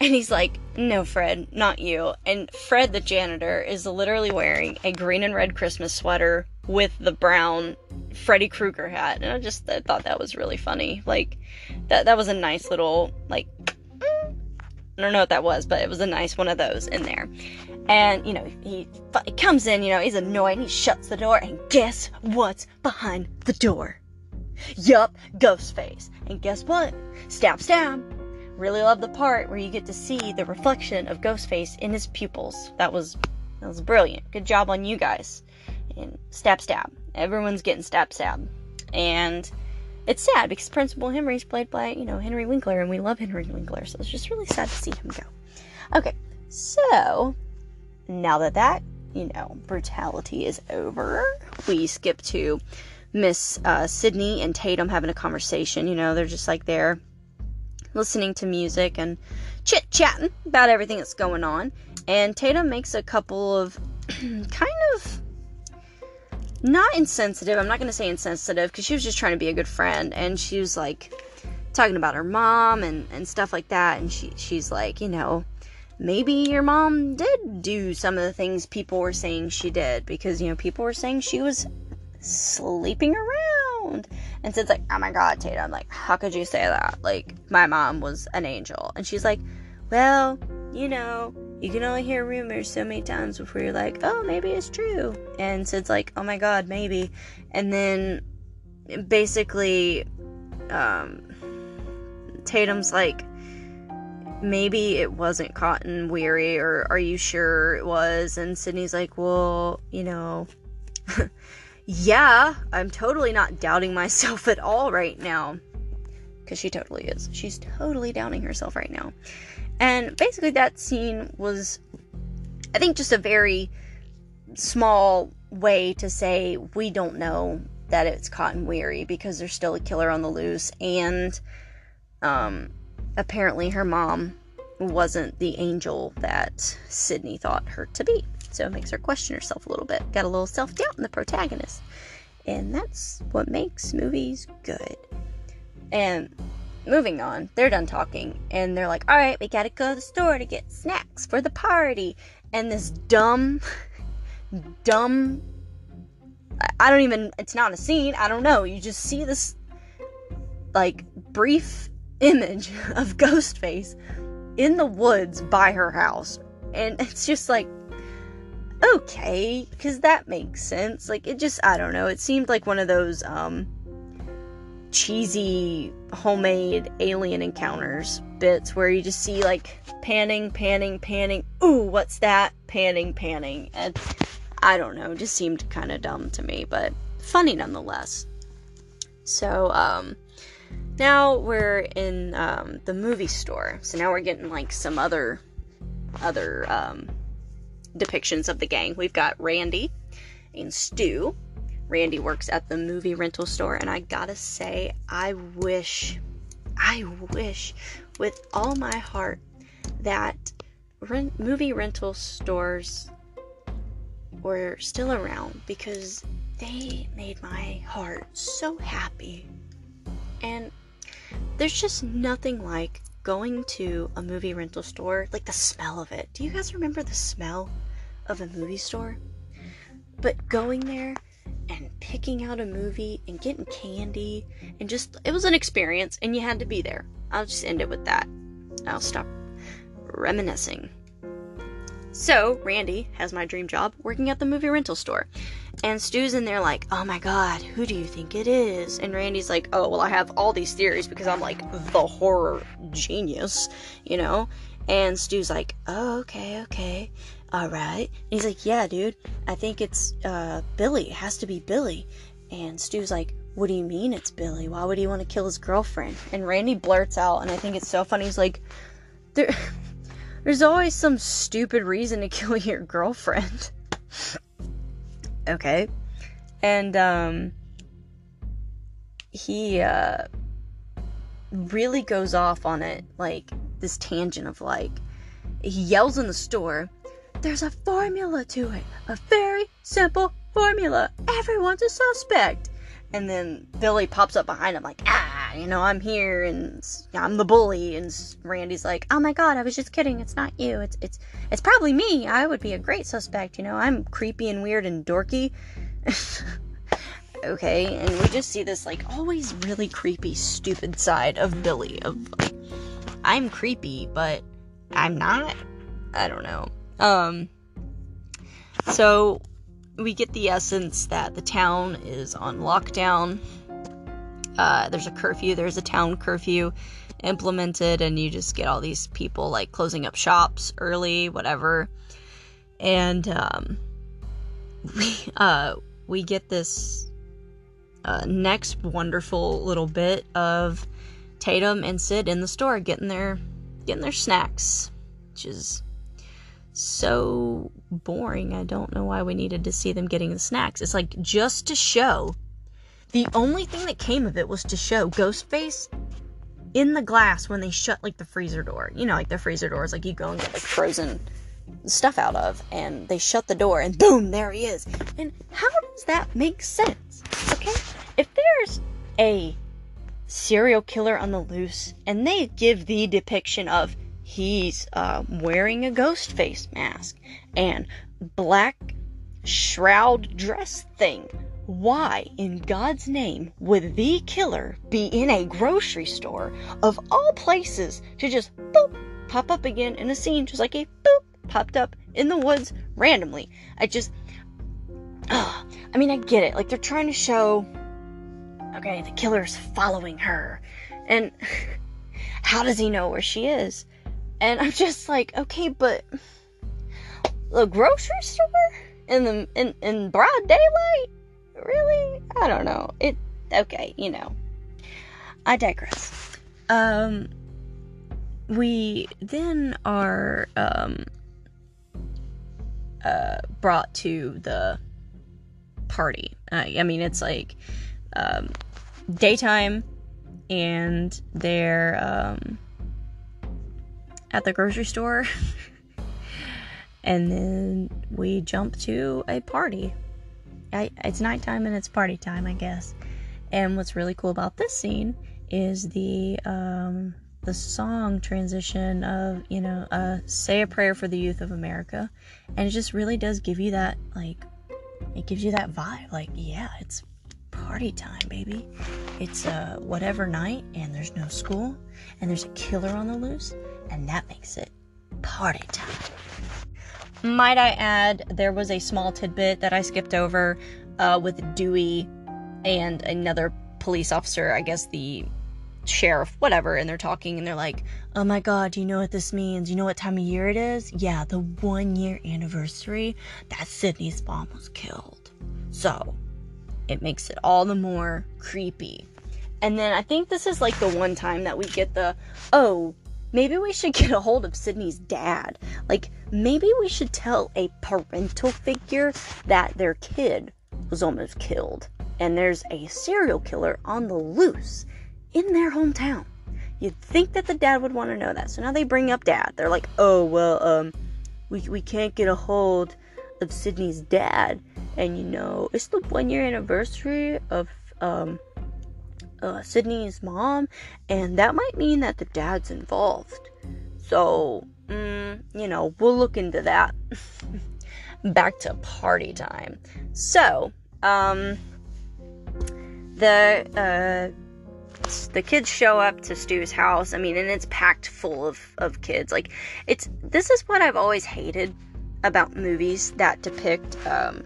And he's like no fred not you. And fred the janitor is literally wearing a green and red christmas sweater with the brown freddy krueger hat. And i just I thought that was really funny. Like that that was a nice little like I don't know what that was, but it was a nice one of those in there. And, you know, he, he comes in, you know, he's annoyed, he shuts the door, and guess what's behind the door? Yup, Ghostface. And guess what? Stab, stab. Really love the part where you get to see the reflection of Ghostface in his pupils. That was that was brilliant. Good job on you guys. And stab, stab. Everyone's getting stab, stab. And it's sad because Principal Henry's played by, you know, Henry Winkler, and we love Henry Winkler, so it's just really sad to see him go. Okay, so now that that, you know, brutality is over, we skip to Miss uh, Sidney and Tatum having a conversation. You know, they're just like there listening to music and chit chatting about everything that's going on. And Tatum makes a couple of *clears throat* kind of not insensitive. I'm not going to say insensitive because she was just trying to be a good friend. And she was like talking about her mom and, and stuff like that. And she, she's like, you know, maybe your mom did do some of the things people were saying she did because, you know, people were saying she was sleeping around And so it's like, oh my god, Tatum, like, how could you say that? Like, my mom was an angel. And she's like, well, you know, you can only hear rumors so many times before you're like, oh, maybe it's true. And so it's like, oh my god, maybe. And then basically, um, Tatum's like, maybe it wasn't cotton weary, or are you sure it was? And sidney's like, well, you know, *laughs* yeah, I'm totally not doubting myself *laughs* at all right now. Because she totally is. She's totally doubting herself right now. And basically, that scene was, I think, just a very small way to say we don't know that it's Cotton Weary because there's still a killer on the loose. And um, apparently, her mom wasn't the angel that Sidney thought her to be. So it makes her question herself a little bit. Got a little self doubt in the protagonist. And that's what makes movies good. And moving on, they're done talking. And they're like, all right, we gotta go to the store to get snacks for the party. And this dumb, *laughs* dumb. I don't even. It's not a scene. I don't know. You just see this, like, brief image *laughs* of Ghostface in the woods by her house. And it's just like, okay, because that makes sense. Like, it just, I don't know. It seemed like one of those, um, cheesy homemade alien encounters bits where you just see like panning, panning, panning. Ooh, what's that? Panning, panning. And I don't know, just seemed kind of dumb to me, but funny nonetheless. So, um, now we're in um, the movie store. So now we're getting like some other other um, depictions of the gang. We've got Randy and Stu. Randy works at the movie rental store, and I gotta say, I wish, I wish with all my heart that rent, movie rental stores were still around because they made my heart so happy. And there's just nothing like going to a movie rental store, like the smell of it. Do you guys remember the smell of a movie store? But going there and picking out a movie and getting candy and just, it was an experience and you had to be there. I'll just end it with that. I'll stop reminiscing. So, Randy has my dream job working at the movie rental store. And Stu's in there like, oh my god, who do you think it is? And Randy's like, oh, well, I have all these theories because I'm like the horror genius, you know? And Stu's like, oh, okay, okay, alright. And he's like, yeah, dude, I think it's uh, Billy. It has to be Billy. And Stu's like, what do you mean it's Billy? Why would he want to kill his girlfriend? And Randy blurts out, and I think it's so funny. He's like, there. *laughs* There's always some stupid reason to kill your girlfriend. *laughs* okay. And, um, he, uh, really goes off on it, like, this tangent of, like, he yells in the store, There's a formula to it! A very simple formula! Everyone's a suspect! And then Billy pops up behind him, like, ah, you know, I'm here and I'm the bully. And Randy's like, oh my god, I was just kidding. It's not you. It's it's it's probably me. I would be a great suspect. You know, I'm creepy and weird and dorky. *laughs* okay, and we just see this like always really creepy, stupid side of Billy. Of like, I'm creepy, but I'm not. I don't know. Um. So we get the essence that the town is on lockdown. Uh, there's a curfew, there's a town curfew implemented, and you just get all these people like closing up shops early, whatever. And um, *laughs* we uh, we get this uh, next wonderful little bit of Tatum and Sid in the store getting their getting their snacks, which is so boring. I don't know why we needed to see them getting the snacks. It's like just to show. The only thing that came of it was to show Ghostface in the glass when they shut like the freezer door. You know, like the freezer doors, like you go and get like frozen stuff out of, and they shut the door, and boom, there he is. And how does that make sense? Okay, if there's a serial killer on the loose, and they give the depiction of he's uh, wearing a ghost face mask and black shroud dress thing. Why in God's name would the killer be in a grocery store of all places to just boop pop up again in a scene just like a boop popped up in the woods randomly? I just uh, I mean I get it. Like they're trying to show okay, the killer's following her. And *laughs* how does he know where she is? And I'm just like, okay, but the grocery store in the in, in broad daylight? Really? I don't know. It okay, you know. I digress. Um we then are um uh brought to the party. Uh, I mean, it's like um, daytime, and they're um, at the grocery store. *laughs* and then we jump to a party. I, it's nighttime and it's party time, I guess. And what's really cool about this scene is the um, the song transition of you know uh, "Say a Prayer for the Youth of America," and it just really does give you that like it gives you that vibe. Like yeah, it's party time, baby. It's uh, whatever night, and there's no school, and there's a killer on the loose, and that makes it party time. Might I add, there was a small tidbit that I skipped over uh, with Dewey and another police officer, I guess the sheriff, whatever, and they're talking and they're like, Oh my god, do you know what this means? You know what time of year it is? Yeah, the one year anniversary that Sidney's mom was killed. So, it makes it all the more creepy. And then I think this is like the one time that we get the, oh, maybe we should get a hold of Sidney's dad. Like, maybe we should tell a parental figure that their kid was almost killed. And there's a serial killer on the loose in their hometown. You'd think that the dad would want to know that. So now they bring up dad. They're like, oh, well, um, we, we can't get a hold of Sidney's dad and you know it's the one year anniversary of um uh, Sidney's mom, and that might mean that the dad's involved. So, mm, you know, we'll look into that. *laughs* Back to party time. So, um, the uh, the kids show up to Stu's house. I mean, and it's packed full of of kids. Like, it's this is what I've always hated about movies that depict um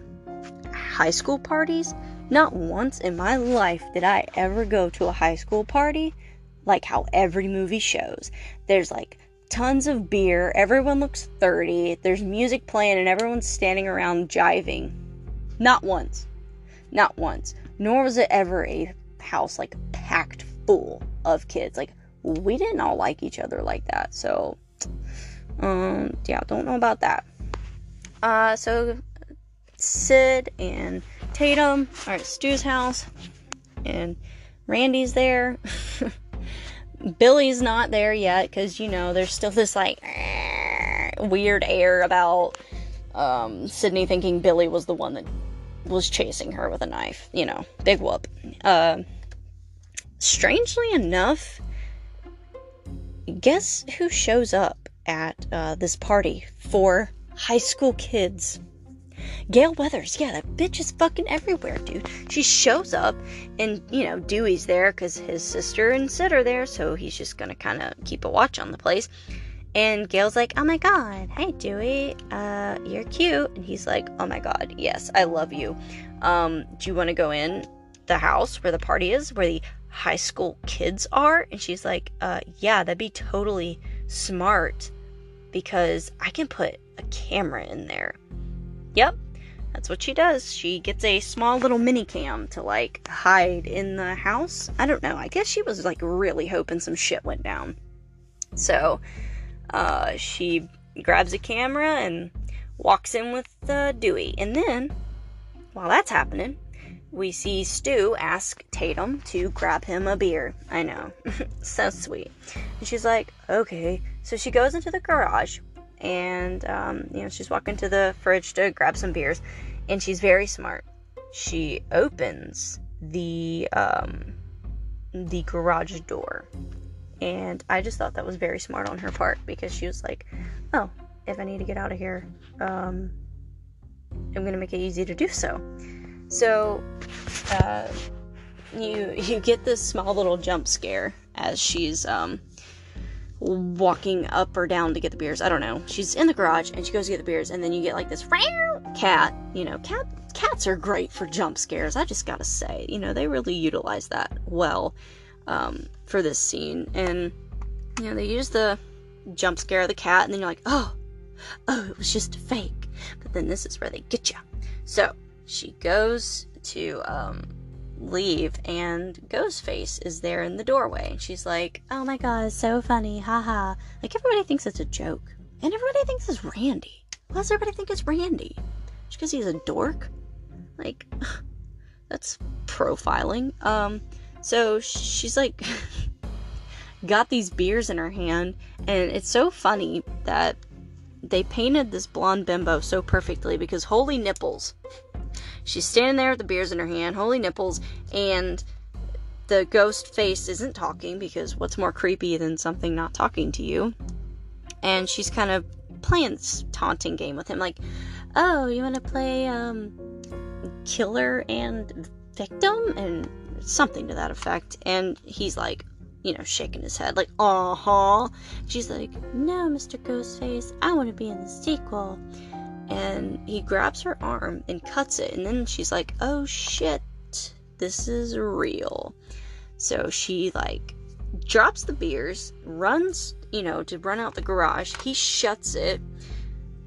high school parties, not once in my life did I ever go to a high school party like how every movie shows. There's like tons of beer, everyone looks 30, there's music playing, and everyone's standing around jiving. Not once. Not once. Nor was it ever a house like packed full of kids. Like, we didn't all like each other like that. So, um, yeah, don't know about that. Uh, so Sid and Tatum are at Stu's house, and Randy's there. *laughs* Billy's not there yet because you know there's still this like *sniffs* weird air about um, Sidney thinking Billy was the one that was chasing her with a knife. You know, big whoop. Uh, strangely enough, guess who shows up at uh, this party for high school kids? Gale Weathers, yeah, that bitch is fucking everywhere, dude. She shows up, and you know Dewey's there because his sister and Sid are there, so he's just gonna kind of keep a watch on the place. And Gale's like, "Oh my god, hey Dewey, uh, you're cute," and he's like, "Oh my god, yes, I love you. Um, do you want to go in the house where the party is, where the high school kids are?" And she's like, "Uh, yeah, that'd be totally smart." Because I can put a camera in there. Yep, that's what she does. She gets a small little mini cam to like hide in the house. I don't know. I guess she was like really hoping some shit went down. So, uh, she grabs a camera and walks in with uh, Dewey. And then, while that's happening, we see Stu ask Tatum to grab him a beer. I know. *laughs* so sweet. And she's like, okay. So she goes into the garage and um, you know she's walking to the fridge to grab some beers and she's very smart. She opens the um, the garage door and i just thought that was very smart on her part because she was like oh if i need to get out of here um, i'm gonna make it easy to do so. So, uh, you *laughs* you get this small little jump scare as she's um walking up or down to get the beers. I don't know. She's in the garage and she goes to get the beers, and then you get like this cat. You know, cat cats are great for jump scares. I just gotta say, you know, they really utilize that well um, for this scene, and you know, they use the jump scare of the cat, and then you're like, oh, oh, it was just a fake. But then this is where they get you. So she goes to um, leave and Ghostface is there in the doorway. And she's like, Oh my god, so funny, haha. Like everybody thinks it's a joke. And everybody thinks it's Randy. Why does everybody think it's Randy? Just because he's a dork? Like, *laughs* that's profiling. Um, so she's like, *laughs* got these beers in her hand, and it's so funny that they painted this blonde bimbo so perfectly because holy nipples. She's standing there with the beers in her hand, holy nipples, and the ghost face isn't talking because what's more creepy than something not talking to you? And she's kind of playing this taunting game with him, like, "Oh, you want to play um, killer and victim?" and something to that effect. And he's like, you know, shaking his head, like, "Uh huh." She's like, "No, Mr. Ghostface, I want to be in the sequel." And he grabs her arm and cuts it and then she's like oh shit this is real. So she like drops the beers runs you know to run out the garage. He shuts it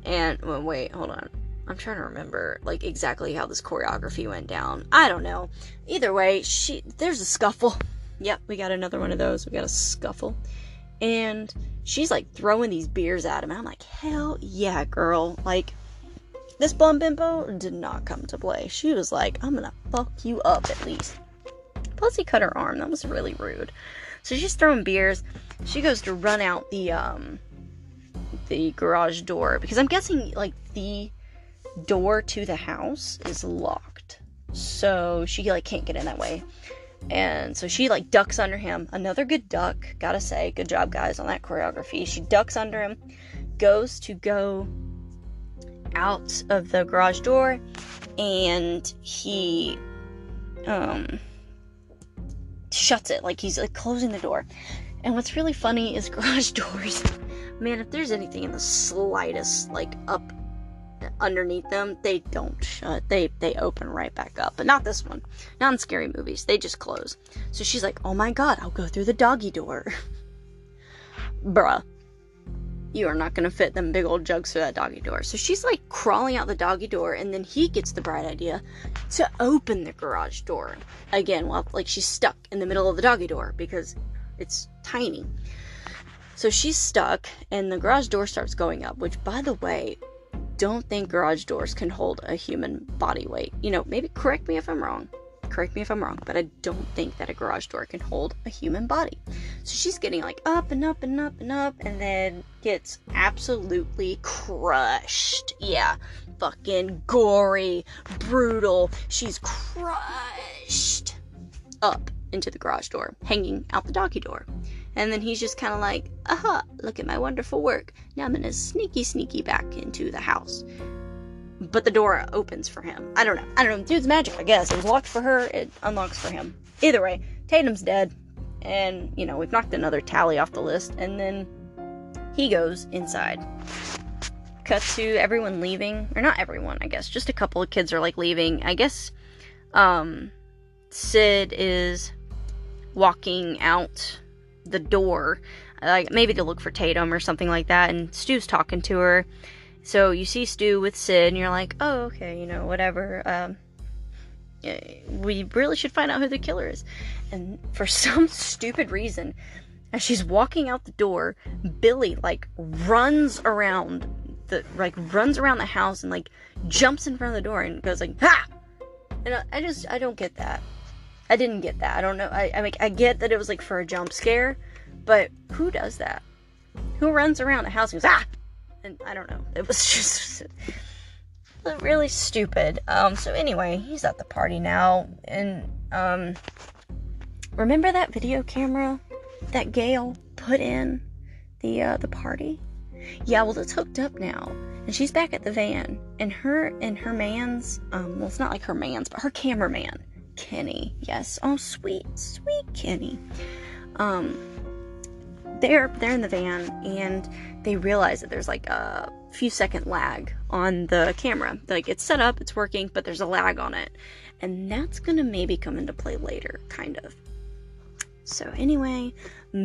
and well, wait hold on. I'm trying to remember like exactly how this choreography went down. I don't know. Either way she there's a scuffle. Yep we got another one of those. We got a scuffle. And she's like throwing these beers at him and i'm like hell yeah girl. Like this blonde bimbo did not come to play. She was like, I'm gonna fuck you up at least. Plus, he cut her arm. That was really rude. So she's throwing beers. She goes to run out the um the garage door because I'm guessing like the door to the house is locked. So she like can't get in that way. And so she like ducks under him. Another good duck, gotta say. Good job, guys, on that choreography. She ducks under him, goes to go out of the garage door and he um shuts it like he's like closing the door. And what's really funny is *laughs* garage doors. Man, if there's anything in the slightest like up underneath them, they don't shut. They they open right back up. But not this one. Not in scary movies. They just close. So she's like, "Oh my god, I'll go through the doggy door." *laughs* Bruh you are not going to fit them big old jugs through that doggy door. So she's like crawling out the doggy door, and then he gets the bright idea to open the garage door again. Well, like she's stuck in the middle of the doggy door because it's tiny. So she's stuck, and the garage door starts going up, which, by the way, don't think garage doors can hold a human body weight. You know, maybe correct me if I'm wrong correct me if I'm wrong, but I don't think that a garage door can hold a human body. So she's getting like up and up and up and up, and then gets absolutely crushed. Yeah, fucking gory, brutal. She's crushed up into the garage door, hanging out the doggy door. And then he's just kind of like, aha, look at my wonderful work. Now I'm gonna sneaky, sneaky back into the house but the door opens for him. I don't know. I don't know. Dude's magic, I guess. It was locked for her, it unlocks for him. Either way, Tatum's dead. And, you know, we've knocked another tally off the list. And then he goes inside. Cut to everyone leaving. Or not everyone, I guess. Just a couple of kids are like leaving. I guess um Sid is walking out the door. Like maybe to look for Tatum or something like that. And Stu's talking to her so you see Stu with Sid, and you're like, oh, okay, you know, whatever. Um, we really should find out who the killer is. And for *laughs* some stupid reason, as she's walking out the door, Billy like runs around the like runs around the house and like jumps in front of the door and goes like ha. And I, just I don't get that. I didn't get that. I don't know. I I, mean, I get that it was like for a jump scare, but who does that? Who runs around the house and goes ah? And I don't know. It was *laughs* just really stupid. Um, so anyway, he's at the party now, and um, remember that video camera that Gale put in the uh, the party? Yeah, well, it's hooked up now, and she's back at the van, and her and her man's, um, well, it's not like her man's, but her cameraman, Kenny. Yes, oh sweet, sweet Kenny. Um, they're they're in the van, and they realize that there's like a few second lag on the camera. Like it's set up, it's working, but there's a lag on it, and that's gonna maybe come into play later, kind of. So anyway,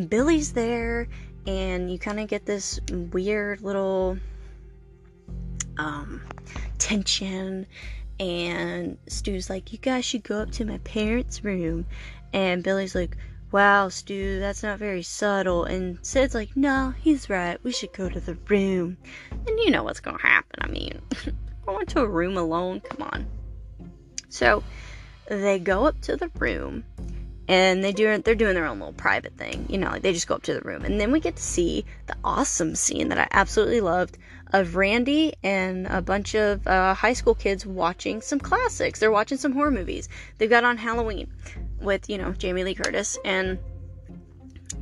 Billy's there, and you kind of get this weird little um, tension. And Stu's like, You guys should go up to my parents' room. And Billy's like, Wow, Stu, that's not very subtle. And Sid's like, No, he's right. We should go to the room. And you know what's going to happen. I mean, *laughs* going to a room alone? Come on. So they go up to the room and they do they're doing their own little private thing you know like they just go up to the room and then we get to see the awesome scene that i absolutely loved of randy and a bunch of uh, high school kids watching some classics they're watching some horror movies they've got on halloween with you know jamie lee curtis and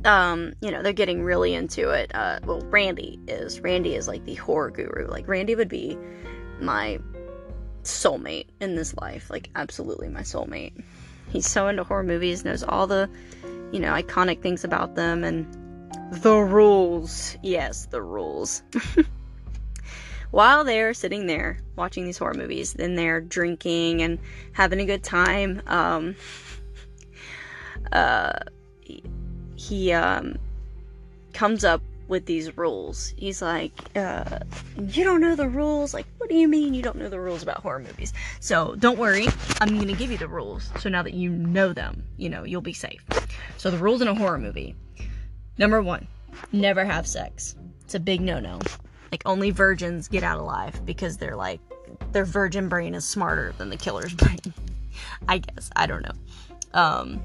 um you know they're getting really into it uh well randy is randy is like the horror guru like randy would be my soulmate in this life like absolutely my soulmate He's so into horror movies, knows all the, you know, iconic things about them and the rules. Yes, the rules. *laughs* While they're sitting there watching these horror movies, then they're drinking and having a good time. Um, uh, he um, comes up with these rules. He's like, uh, You don't know the rules? Like, what do you mean you don't know the rules about horror movies? So don't worry, I'm gonna give you the rules. So now that you know them, you know, you'll be safe. So the rules in a horror movie number one, never have sex. It's a big no no. Like, only virgins get out alive because they're like, their virgin brain is smarter than the killer's *laughs* brain. I guess. I don't know. Um,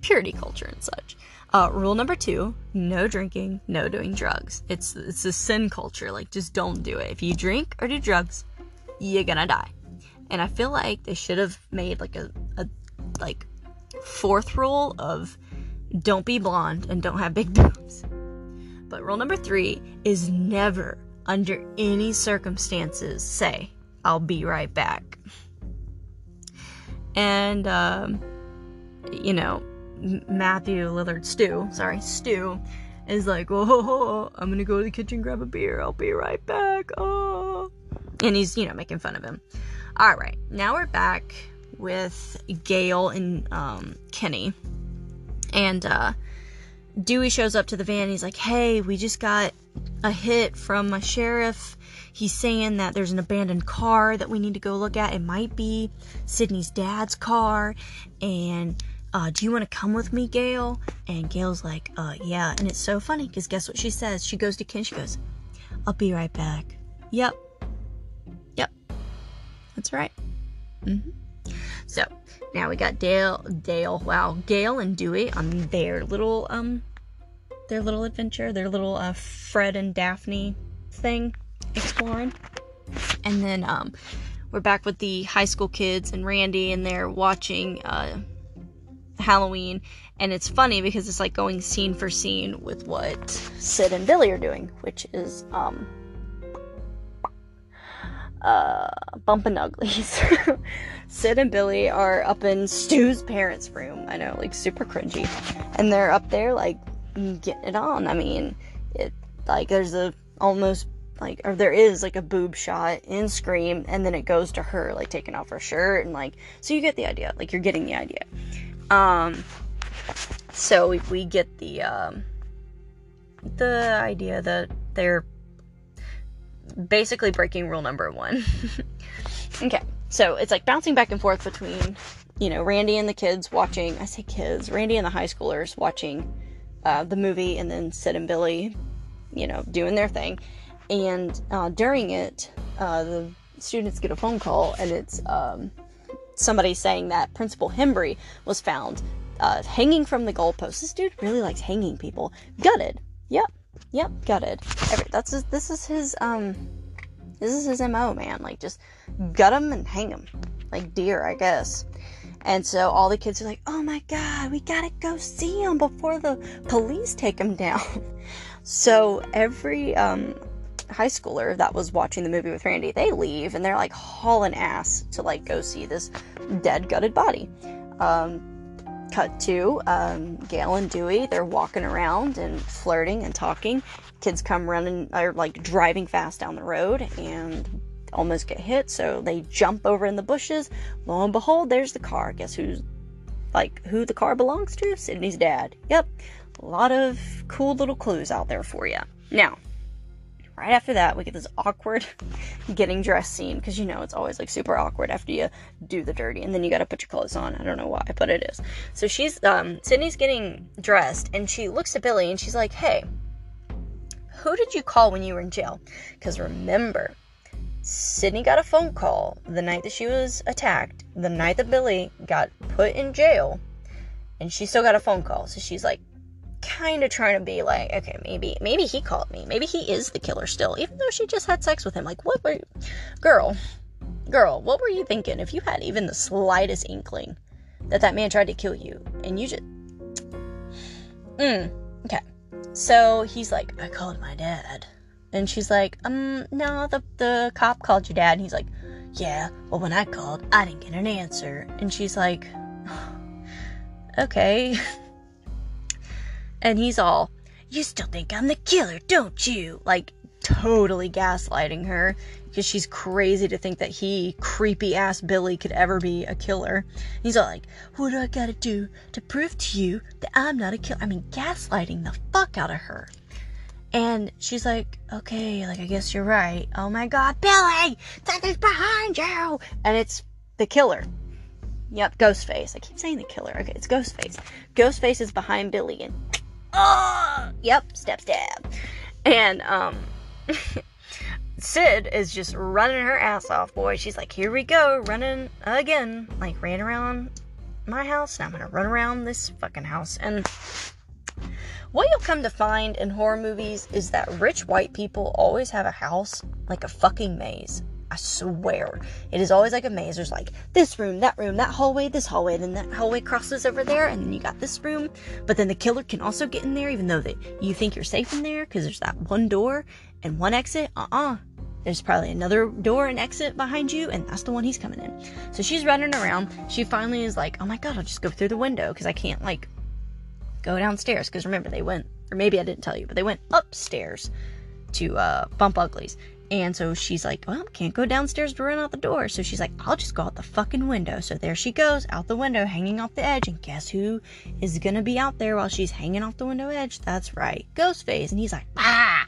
purity culture and such. Uh, rule number two: no drinking, no doing drugs. It's it's a sin culture. Like, just don't do it. If you drink or do drugs, you're gonna die. And I feel like they should have made like a, a like fourth rule of don't be blonde and don't have big *laughs* boobs. But rule number three is never, under any circumstances, say I'll be right back. And um, you know, Matthew Lillard Stu, sorry, Stu, is like, oh, I'm gonna go to the kitchen, grab a beer, I'll be right back. Oh. And he's, you know, making fun of him. All right, now we're back with Gale and um, Kenny. And uh, Dewey shows up to the van. He's like, hey, we just got a hit from a sheriff. He's saying that there's an abandoned car that we need to go look at. It might be Sidney's dad's car. And uh, do you want to come with me, Gale? And Gale's like, uh, yeah. And it's so funny because guess what she says? She goes to Ken, she goes, I'll be right back. Yep. Yep. That's right. Mm-hmm. So now we got Dale, Dale, wow, Gale and Dewey on their little, um, their little adventure, their little, uh, Fred and Daphne thing exploring. And then, um, we're back with the high school kids and Randy, and they're watching, uh, Halloween, and it's funny because it's like going scene for scene with what Sid and Billy are doing, which is um uh bumping uglies. *laughs* Sid and Billy are up in Stu's parents' room. I know, like super cringy, and they're up there like getting it on. I mean, it like there's a almost like or there is like a boob shot in Scream, and then it goes to her like taking off her shirt and like so you get the idea. Like you're getting the idea. Um, so we, we get the um, the idea that they're basically breaking rule number one. *laughs* okay, so it's like bouncing back and forth between you know Randy and the kids watching. I say kids, Randy and the high schoolers watching uh, the movie, and then Sid and Billy, you know, doing their thing. And uh, during it, uh, the students get a phone call, and it's um, somebody saying that Principal Himbry was found uh, hanging from the goalpost. This dude really likes hanging people. Gutted. Yep. Yep. Gutted. Every, that's his, this is his um this is his mo man. Like just gut him and hang him like deer, I guess. And so all the kids are like, "Oh my god, we gotta go see him before the police take him down." *laughs* so every um high schooler that was watching the movie with Randy. They leave and they're like hauling ass to like go see this dead, gutted body. Um, cut to um, Gale and Dewey. They're walking around and flirting and talking. Kids come running, or like driving fast down the road and almost get hit. So they jump over in the bushes. Lo and behold, there's the car. Guess who's like who the car belongs to? Sidney's dad. Yep. A lot of cool little clues out there for you. Now, right after that, we get this awkward *laughs* getting dressed scene because you know it's always like super awkward after you do the dirty and then you got to put your clothes on. I don't know why, but it is. So she's um Sidney's getting dressed and she looks at Billy and she's like, "Hey, who did you call when you were in jail?" Because remember, Sydney got a phone call the night that she was attacked, the night that Billy got put in jail, and she still got a phone call. So she's like, kind of trying to be like, okay, maybe maybe he called me. Maybe he is the killer still, even though she just had sex with him. Like, what were you, girl, girl, what were you thinking if you had even the slightest inkling that that man tried to kill you and you just, mm, okay. So he's like, I called my dad, and she's like, um, no, the the cop called your dad, and he's like, yeah, well when I called, I didn't get an answer, and she's like, *sighs* okay. *laughs* And he's all, You still think I'm the killer, don't you? Like, totally gaslighting her because she's crazy to think that he, creepy ass Billy, could ever be a killer. He's all like, What do I gotta do to prove to you that I'm not a killer? I mean, gaslighting the fuck out of her. And she's like, okay, like, I guess you're right. Oh my god, Billy! Something's behind you! And it's the killer. Yep, Ghostface. I keep saying the killer. Okay, it's Ghostface. Ghostface is behind Billy, and oh, yep, step stab. And um, *laughs* Sid is just running her ass off, boy. She's like, here we go, running again. Like, ran around my house, now I'm gonna run around this fucking house. And what you'll come to find in horror movies is that rich white people always have a house like a fucking maze. I swear. It is always like a maze. There's like this room, that room, that hallway, this hallway, then that hallway crosses over there, and then you got this room. But then the killer can also get in there, even though that you think you're safe in there, because there's that one door and one exit. Uh-uh. There's probably another door and exit behind you, and that's the one he's coming in. So she's running around. She finally is like, oh my god, I'll just go through the window, because I can't, like, go downstairs. Because remember, they went, or maybe I didn't tell you, but they went upstairs to uh, Bump Uglies. And so she's like, Well, can't go downstairs to run out the door. So she's like, I'll just go out the fucking window. So there she goes, out the window, hanging off the edge. And guess who is gonna be out there while she's hanging off the window edge? That's right, Ghostface. And he's like, Ah!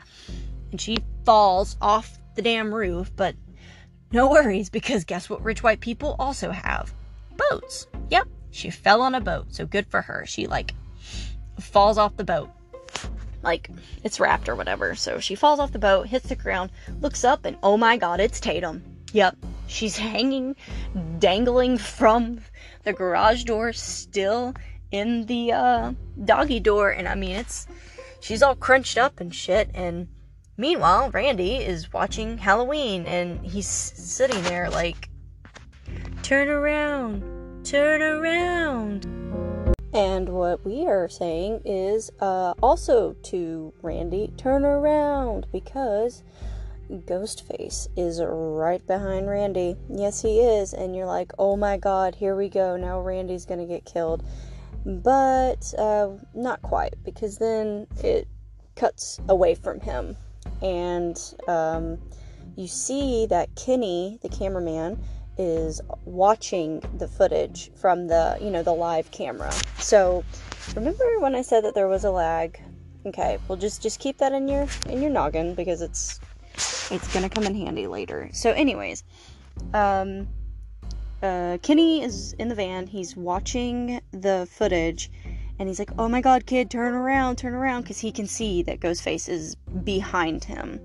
And she falls off the damn roof. But no worries, because guess what rich white people also have? Boats. Yep, she fell on a boat. So good for her. She, like, falls off the boat like it's wrapped or whatever. So she falls off the boat, hits the ground, looks up, and oh my god, it's Tatum. Yep, she's hanging, dangling from the garage door, still in the uh, doggy door, and I mean it's she's all crunched up and shit. And meanwhile, Randy is watching Halloween, and he's sitting there like, turn around, turn around. And what we are saying is uh, also to Randy, turn around because Ghostface is right behind Randy. Yes, he is. And you're like, oh my god, here we go. Now Randy's gonna get killed. But uh, not quite because then it cuts away from him. And um, you see that Kenny, the cameraman, is watching the footage from the you know the live camera. So remember when i said that there was a lag? Okay well just just keep that in your in your noggin because it's it's gonna come in handy later. So anyways um uh kenny is in the van. He's watching the footage and he's like oh my god kid turn around turn around because he can see that ghostface is behind him.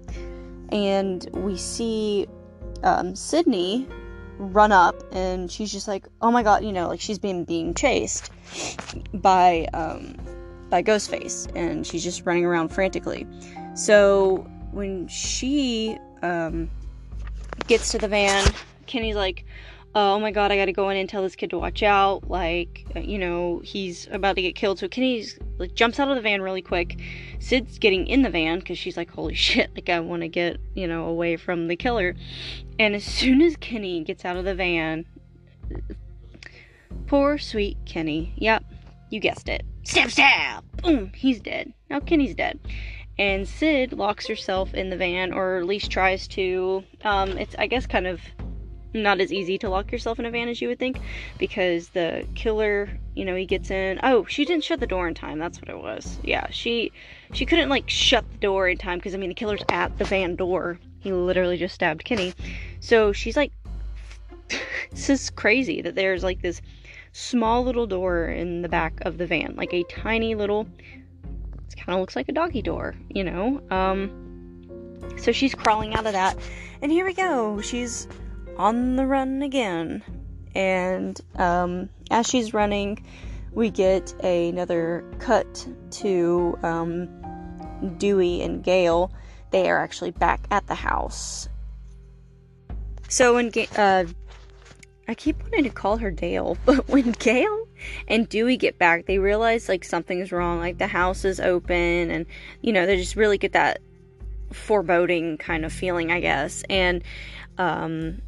And we see um, sidney run up and she's just like, oh my god, you know, like she's being being chased by um by Ghostface and she's just running around frantically. So when she um gets to the van Kenny's like, oh my god, I gotta go in and tell this kid to watch out. Like, uh, you know, he's about to get killed. So Kenny like jumps out of the van really quick. Sid's getting in the van because she's like, holy *laughs* shit, like I want to get you know away from the killer. And as soon as Kenny gets out of the van, poor sweet Kenny. Yep, you guessed it. Stab, stab. Boom, he's dead. Now Kenny's dead. And Sid locks herself in the van, or at least tries to. Um, it's I guess kind of not as easy to lock yourself in a van as you would think because the killer you know he gets in. Oh she didn't shut the door in time. That's what it was. Yeah she she couldn't like shut the door in time because i mean the killer's at the van door. He literally just stabbed kenny. So she's like *laughs* this is crazy that there's like this small little door in the back of the van like a tiny little it kind of looks like a doggy door you know? Um so she's crawling out of that. And here we go. She's on the run again. And um, as she's running, we get another cut to um, Dewey and Gale. They are actually back at the house. So when uh, I keep wanting to call her Dale, *laughs* but when Gale and Dewey get back, they realize like something's wrong. Like the house is open, and you know they just really get that foreboding kind of feeling, I guess. And um,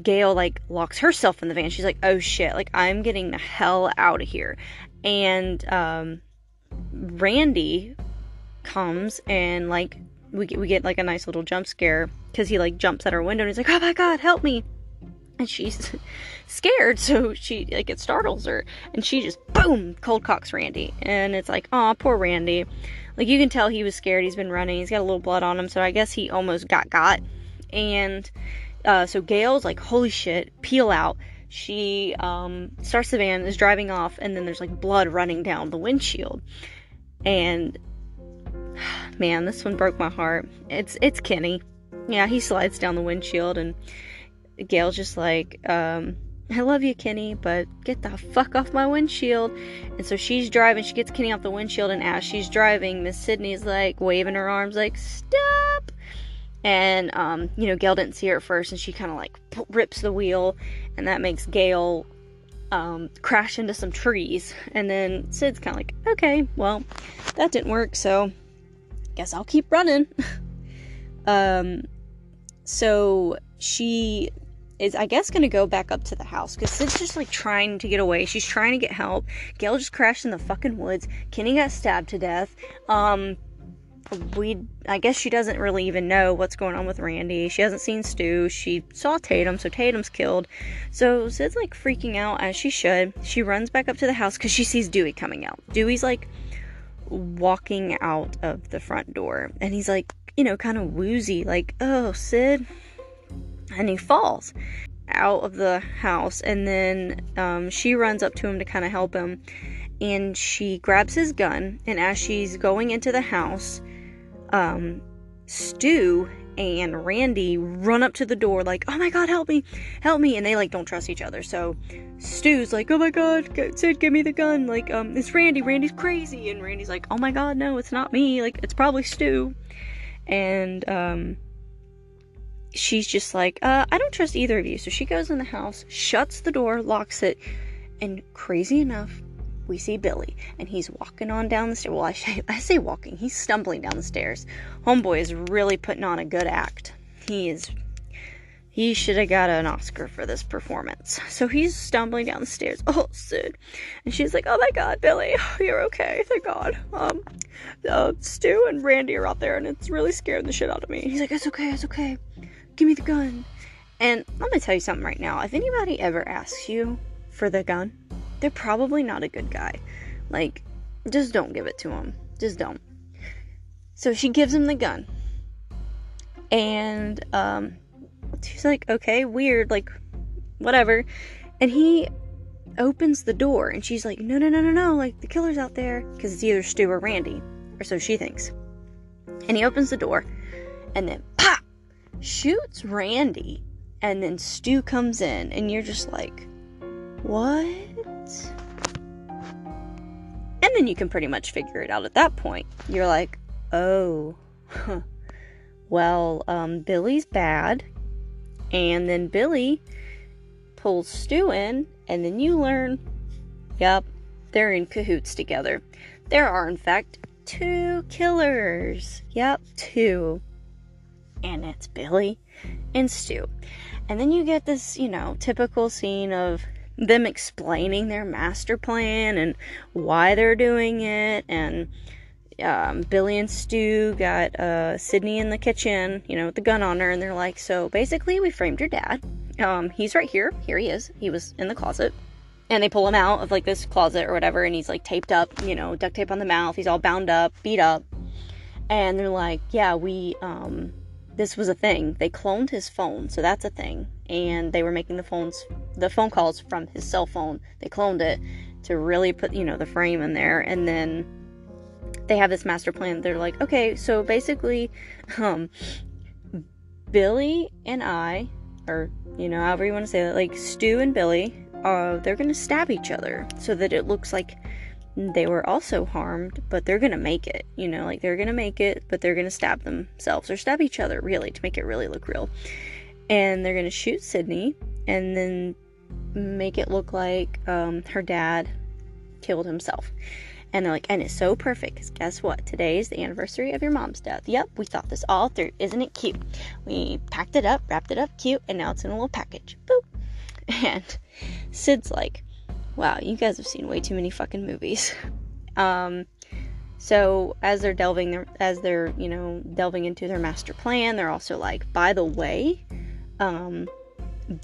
Gale like locks herself in the van. She's like, "Oh shit! Like I'm getting the hell out of here." And um, Randy comes and like we get, we get like a nice little jump scare because he like jumps at her window and he's like, "Oh my god, help me!" And she's *laughs* scared, so she like it startles her, and she just boom cold cocks Randy, and it's like, "Oh, poor Randy." Like you can tell he was scared. He's been running. He's got a little blood on him, so I guess he almost got got. And uh, so Gale's like, holy shit, peel out. She um, starts the van, is driving off, and then there's like blood running down the windshield. And *sighs* man, this one broke my heart. It's it's Kenny. Yeah, he slides down the windshield, and Gale's just like, um, I love you, Kenny, but get the fuck off my windshield. And so she's driving, she gets Kenny off the windshield, and as she's driving, Miss Sidney's like waving her arms, like, stop! And um, you know Gale didn't see her at first, and she kind of like rips the wheel, and that makes Gale um, crash into some trees. And then Sid's kind of like, okay, well, that didn't work, so guess I'll keep running. *laughs* um, so she is, I guess, gonna go back up to the house because Sid's just like trying to get away. She's trying to get help. Gale just crashed in the fucking woods. Kenny got stabbed to death. Um, we I guess she doesn't really even know what's going on with Randy. She hasn't seen Stu. She saw Tatum, so Tatum's killed. So Sid's like freaking out as she should. She runs back up to the house because she sees Dewey coming out. Dewey's like walking out of the front door, and he's like, you know, kind of woozy, like, "Oh, Sid," and he falls out of the house, and then um, she runs up to him to kind of help him. And she grabs his gun, and as she's going into the house, um, Stu and Randy run up to the door like, "Oh my god, help me. Help me." And they like don't trust each other. So Stu's like, "Oh my god, Sid, give me the gun." Like, um, it's Randy. Randy's crazy. And Randy's like, "Oh my god, no, it's not me. Like, it's probably Stu." And um she's just like, uh, I don't trust either of you. So she goes in the house, shuts the door, locks it, and crazy enough, we see Billy, and he's walking on down the stairs. Well, I say, *laughs* I say walking, he's stumbling down the stairs. Homeboy is really putting on a good act. He is. He should have got an Oscar for this performance. So he's stumbling down the stairs. Oh, Sid. And she's like, Oh my god, Billy, *laughs* you're okay, thank God. Um, uh, Stu and Randy are out there, and it's really scaring the shit out of me. He's like, It's okay, it's okay. Give me the gun. And I'm gonna tell you something right now. If anybody ever asks you for the gun, they're probably not a good guy. Like, just don't give it to him. Just don't. So she gives him the gun. And um she's like, "Okay, weird, like whatever." And he opens the door and she's like, "No, no, no, no, no, like the killer's out there because it's either Stu or Randy, or so she thinks." And he opens the door and then pop shoots Randy and then Stu comes in and you're just like, "What?" And then you can pretty much figure it out at that point. You're like, oh, well, um, Billy's bad, And then Billy pulls Stu in, and then you learn, yep, they're in cahoots together. There are, in fact, two killers. Yep, two. And it's Billy and Stu. And then you get this, you know, typical scene of them explaining their master plan and why they're doing it. And um, Billy and Stu got uh, Sidney in the kitchen, you know, with the gun on her. And they're like, So basically, we framed your dad. Um, he's right here. Here he is. He was in the closet. And they pull him out of like this closet or whatever. And he's like taped up, you know, duct tape on the mouth. He's all bound up, beat up. And they're like, Yeah, we, um, this was a thing. They cloned his phone, so that's a thing. And they were making the phones, the phone calls from his cell phone. They cloned it to really put, you know, the frame in there. And then they have this master plan. They're like, okay, so basically, um, Billy and I, or you know, however you want to say that, like Stu and Billy, uh, they're gonna stab each other so that it looks like they were also harmed, but they're gonna make it. You know, like they're gonna make it, but they're gonna stab themselves or stab each other, really, to make it really look real. And they're gonna shoot Sidney and then make it look like um, her dad killed himself. And they're like, and it's so perfect because guess what? Today is the anniversary of your mom's death. Yep, we thought this all through. Isn't it cute? We packed it up, wrapped it up cute, and now it's in a little package. Boop. *laughs* And Sid's like, wow, you guys have seen way too many fucking movies. *laughs* Um, so as they're delving, as they're you know delving into their master plan, they're also like, by the way, um,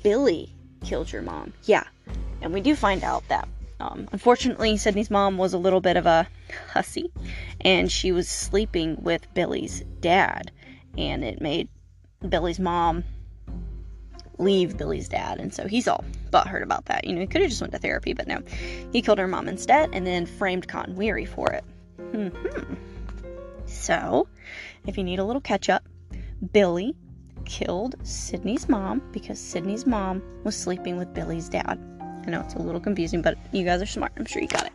Billy killed your mom. Yeah, and we do find out that um, unfortunately, Sidney's mom was a little bit of a hussy, and she was sleeping with Billy's dad, and it made Billy's mom leave Billy's dad, and so he's all butthurt about that. You know, he could have just went to therapy, but no, he killed her mom instead, and then framed Cotton Weary for it. Mm-hmm. So, if you need a little catch up, Billy killed Sidney's mom because Sidney's mom was sleeping with Billy's dad. I know it's a little confusing, but you guys are smart. I'm sure you got it.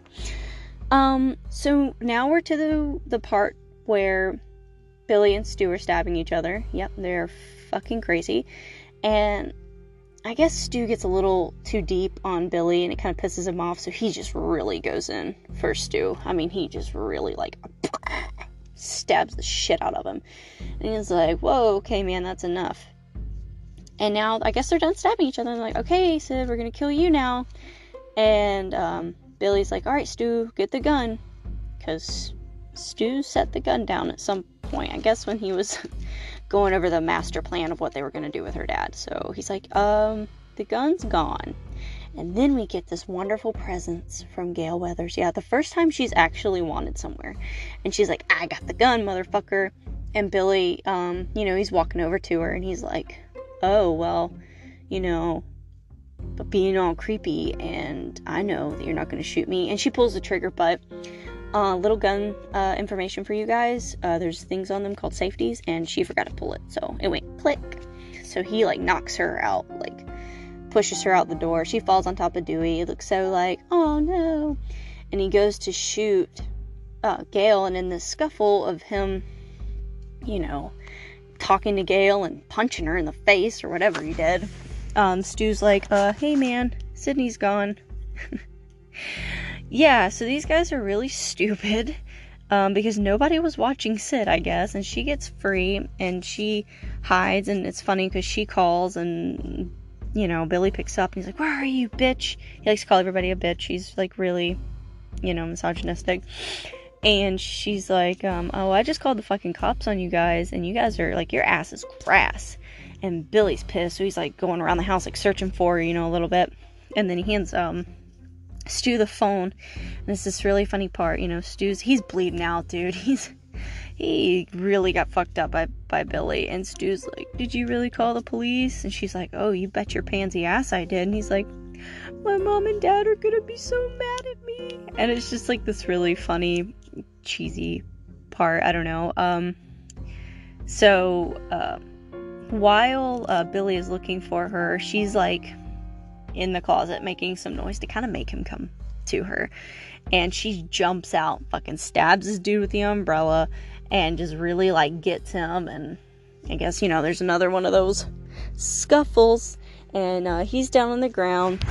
Um, so now we're to the the part where Billy and Stu are stabbing each other. Yep, they're fucking crazy. And I guess Stu gets a little too deep on Billy and it kind of pisses him off, so he just really goes in for Stu. I mean, he just really like *laughs* stabs the shit out of him. And he's like, Whoa, okay, man, that's enough. And now I guess they're done stabbing each other. And like, okay, Sid, we're gonna kill you now. And um, Billy's like, all right, Stu, get the gun, because Stu set the gun down at some point. I guess when he was going over the master plan of what they were gonna do with her dad. So he's like, um, the gun's gone. And then we get this wonderful presence from Gale Weathers. Yeah, the first time she's actually wanted somewhere. And she's like, I got the gun, motherfucker. And Billy, um, you know, he's walking over to her and he's like, oh, well, you know, but being all creepy and I know that you're not going to shoot me. And she pulls the trigger, but uh, little gun uh, information for you guys. Uh, there's things on them called safeties, and she forgot to pull it, so it went click. So he like knocks her out, like pushes her out the door. She falls on top of Dewey. It looks so like, oh no. And he goes to shoot uh, Gale, and in the scuffle of him, you know, talking to Gale and punching her in the face or whatever he did. Um, Stu's like, uh, hey man, Sidney's gone. *laughs* yeah, so these guys are really stupid. Um, because nobody was watching Sid, I guess, and she gets free and she hides, and it's funny because she calls and you know Billy picks up and he's like, "Where are you, bitch?" He likes to call everybody a bitch. He's like really, you know, misogynistic and she's like, um, "Oh, I just called the fucking cops on you guys, and you guys are like, your ass is grass." And Billy's pissed, so he's like going around the house like searching for her, you know, a little bit. And then he hands um Stu the phone, and it's this really funny part, you know. Stu's he's bleeding out, dude. *laughs* He's he really got fucked up by by Billy, and Stu's like, "Did you really call the police?" And she's like, "Oh, you bet your pansy ass I did." And he's like, "My mom and dad are gonna be so mad at me," and it's just like this really funny cheesy part. I don't know. Um, so uh, while uh, Billy is looking for her, she's like in the closet making some noise to kind of make him come to her. And she jumps out, fucking stabs this dude with the umbrella, and just really like gets him. And I guess, you know, there's another one of those scuffles, and uh, he's down on the ground.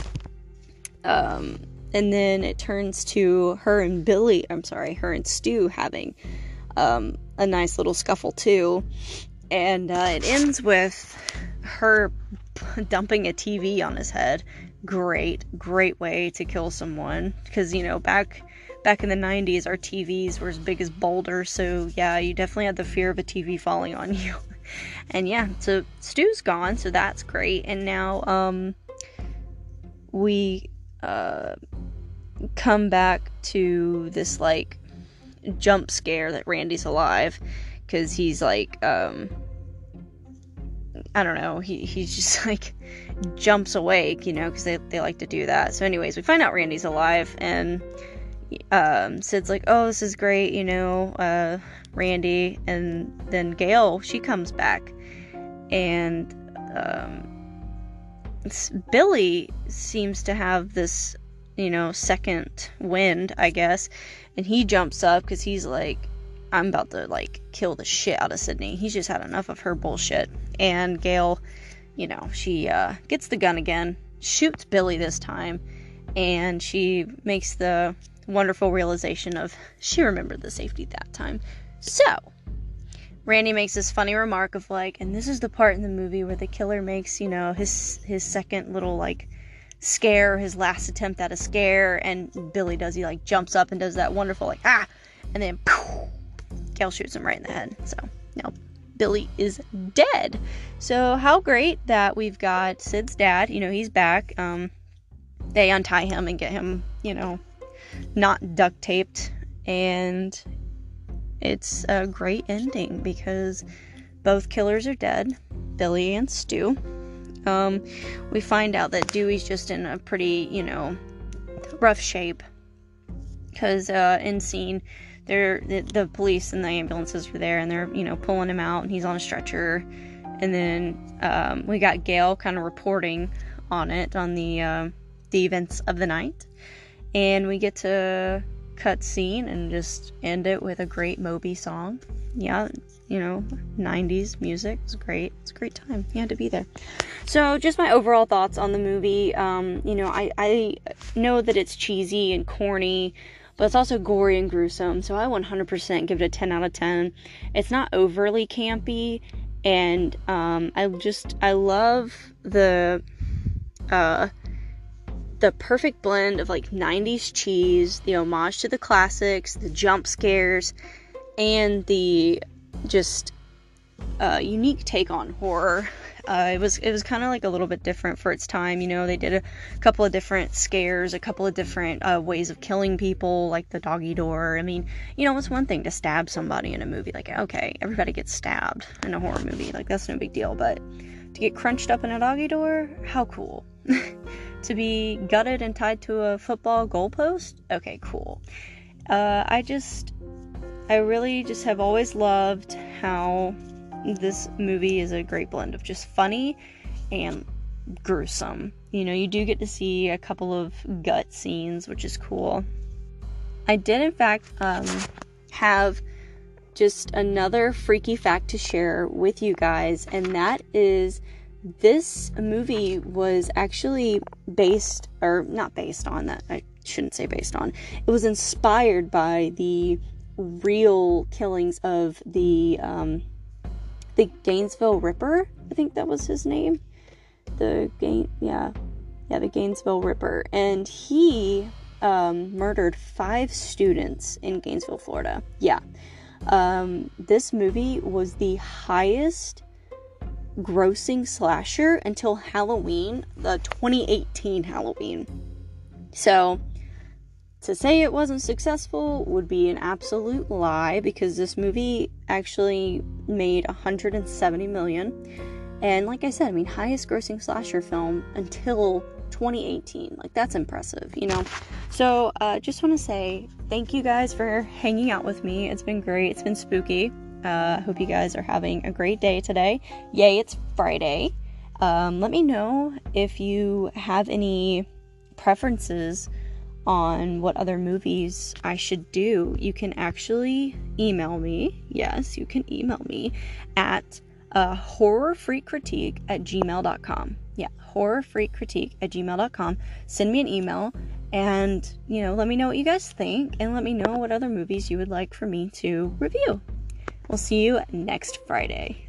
Um, and then it turns to her and Billy, I'm sorry, her and Stu having um, a nice little scuffle too. And uh, it ends with her *laughs* dumping a TV on his head. Great, great way to kill someone. Because, you know, back back in the 90s, our TVs were as big as boulders. So, yeah, you definitely had the fear of a TV falling on *laughs* you. and yeah, so Stu's gone, so that's great. And now um, we uh, come back to this like jump scare that Randy's alive because he's like um I don't know he he's just *laughs* like jumps awake you know because they, they like to do that so anyways we find out Randy's alive and um Sid's like oh this is great you know uh Randy and then Gale she comes back and um Billy seems to have this you know, second wind, I guess. And he jumps up because he's like, I'm about to like kill the shit out of Sidney. He's just had enough of her bullshit. And Gale, you know, she uh, gets the gun again, shoots Billy this time, and she makes the wonderful realization of she remembered the safety that time. So, Randy makes this funny remark of like, and this is the part in the movie where the killer makes, you know, his his second little like scare, his last attempt at a scare, and Billy does he like jumps up and does that wonderful like ah, and then poof, Gale shoots him right in the head. So now Billy is dead. So how great that we've got Sid's dad. You know he's back. Um, they untie him and get him, you know, not duct taped, and it's a great ending because both killers are dead, Billy and Stu um, we find out that Dewey's just in a pretty, you know, rough shape. Because uh, in scene, they're, the, the police and the ambulances were there and they're, you know, pulling him out and he's on a stretcher. And then um, we got Gale kind of reporting on it, on the, uh, the events of the night. And we get to cut scene and just end it with a great Moby song. Yeah, you know, 90s music. It's great. It's a great time. You had to be there. So, just my overall thoughts on the movie. Um, you know, I, I know that it's cheesy and corny, but it's also gory and gruesome. So, I 100% give it a 10 out of 10. It's not overly campy, and um, I just, I love the, uh, the perfect blend of like 90s cheese, the homage to the classics, the jump scares, and the just uh, unique take on horror. *laughs* Uh, it was it was kind of like a little bit different for its time. You know, they did a couple of different scares, a couple of different uh, ways of killing people, like the doggy door. I mean, you know, it's one thing to stab somebody in a movie. Like, okay, everybody gets stabbed in a horror movie. Like, that's no big deal. But to get crunched up in a doggy door, how cool. *laughs* to be gutted and tied to a football goalpost, okay, cool. Uh, I just I really just have always loved how this movie is a great blend of just funny and gruesome. You know, you do get to see a couple of gut scenes, which is cool. I did, in fact, um, have just another freaky fact to share with you guys, and that is this movie was actually based, or not based on that, I shouldn't say based on, it was inspired by the real killings of the um, the Gainesville Ripper. I think that was his name. The Gain, yeah, yeah, the Gainesville Ripper, and he um, murdered five students in Gainesville, Florida. Yeah, um, this movie was the highest grossing slasher until Halloween, the 2018 Halloween. So to say it wasn't successful would be an absolute lie because this movie actually made 170 million. And like I said, I mean, highest grossing slasher film until 2018. Like, that's impressive, you know? So, uh, just want to say thank you guys for hanging out with me. It's been great, it's been spooky. I uh, hope you guys are having a great day today. Yay, it's Friday. Um, let me know if you have any preferences on what other movies I should do, you can actually email me. Yes, you can email me at uh, horrorfreakcritique at gmail.com. Yeah, horrorfreakcritique at gmail.com. Send me an email and, you know, let me know what you guys think and let me know what other movies you would like for me to review. We'll see you next Friday.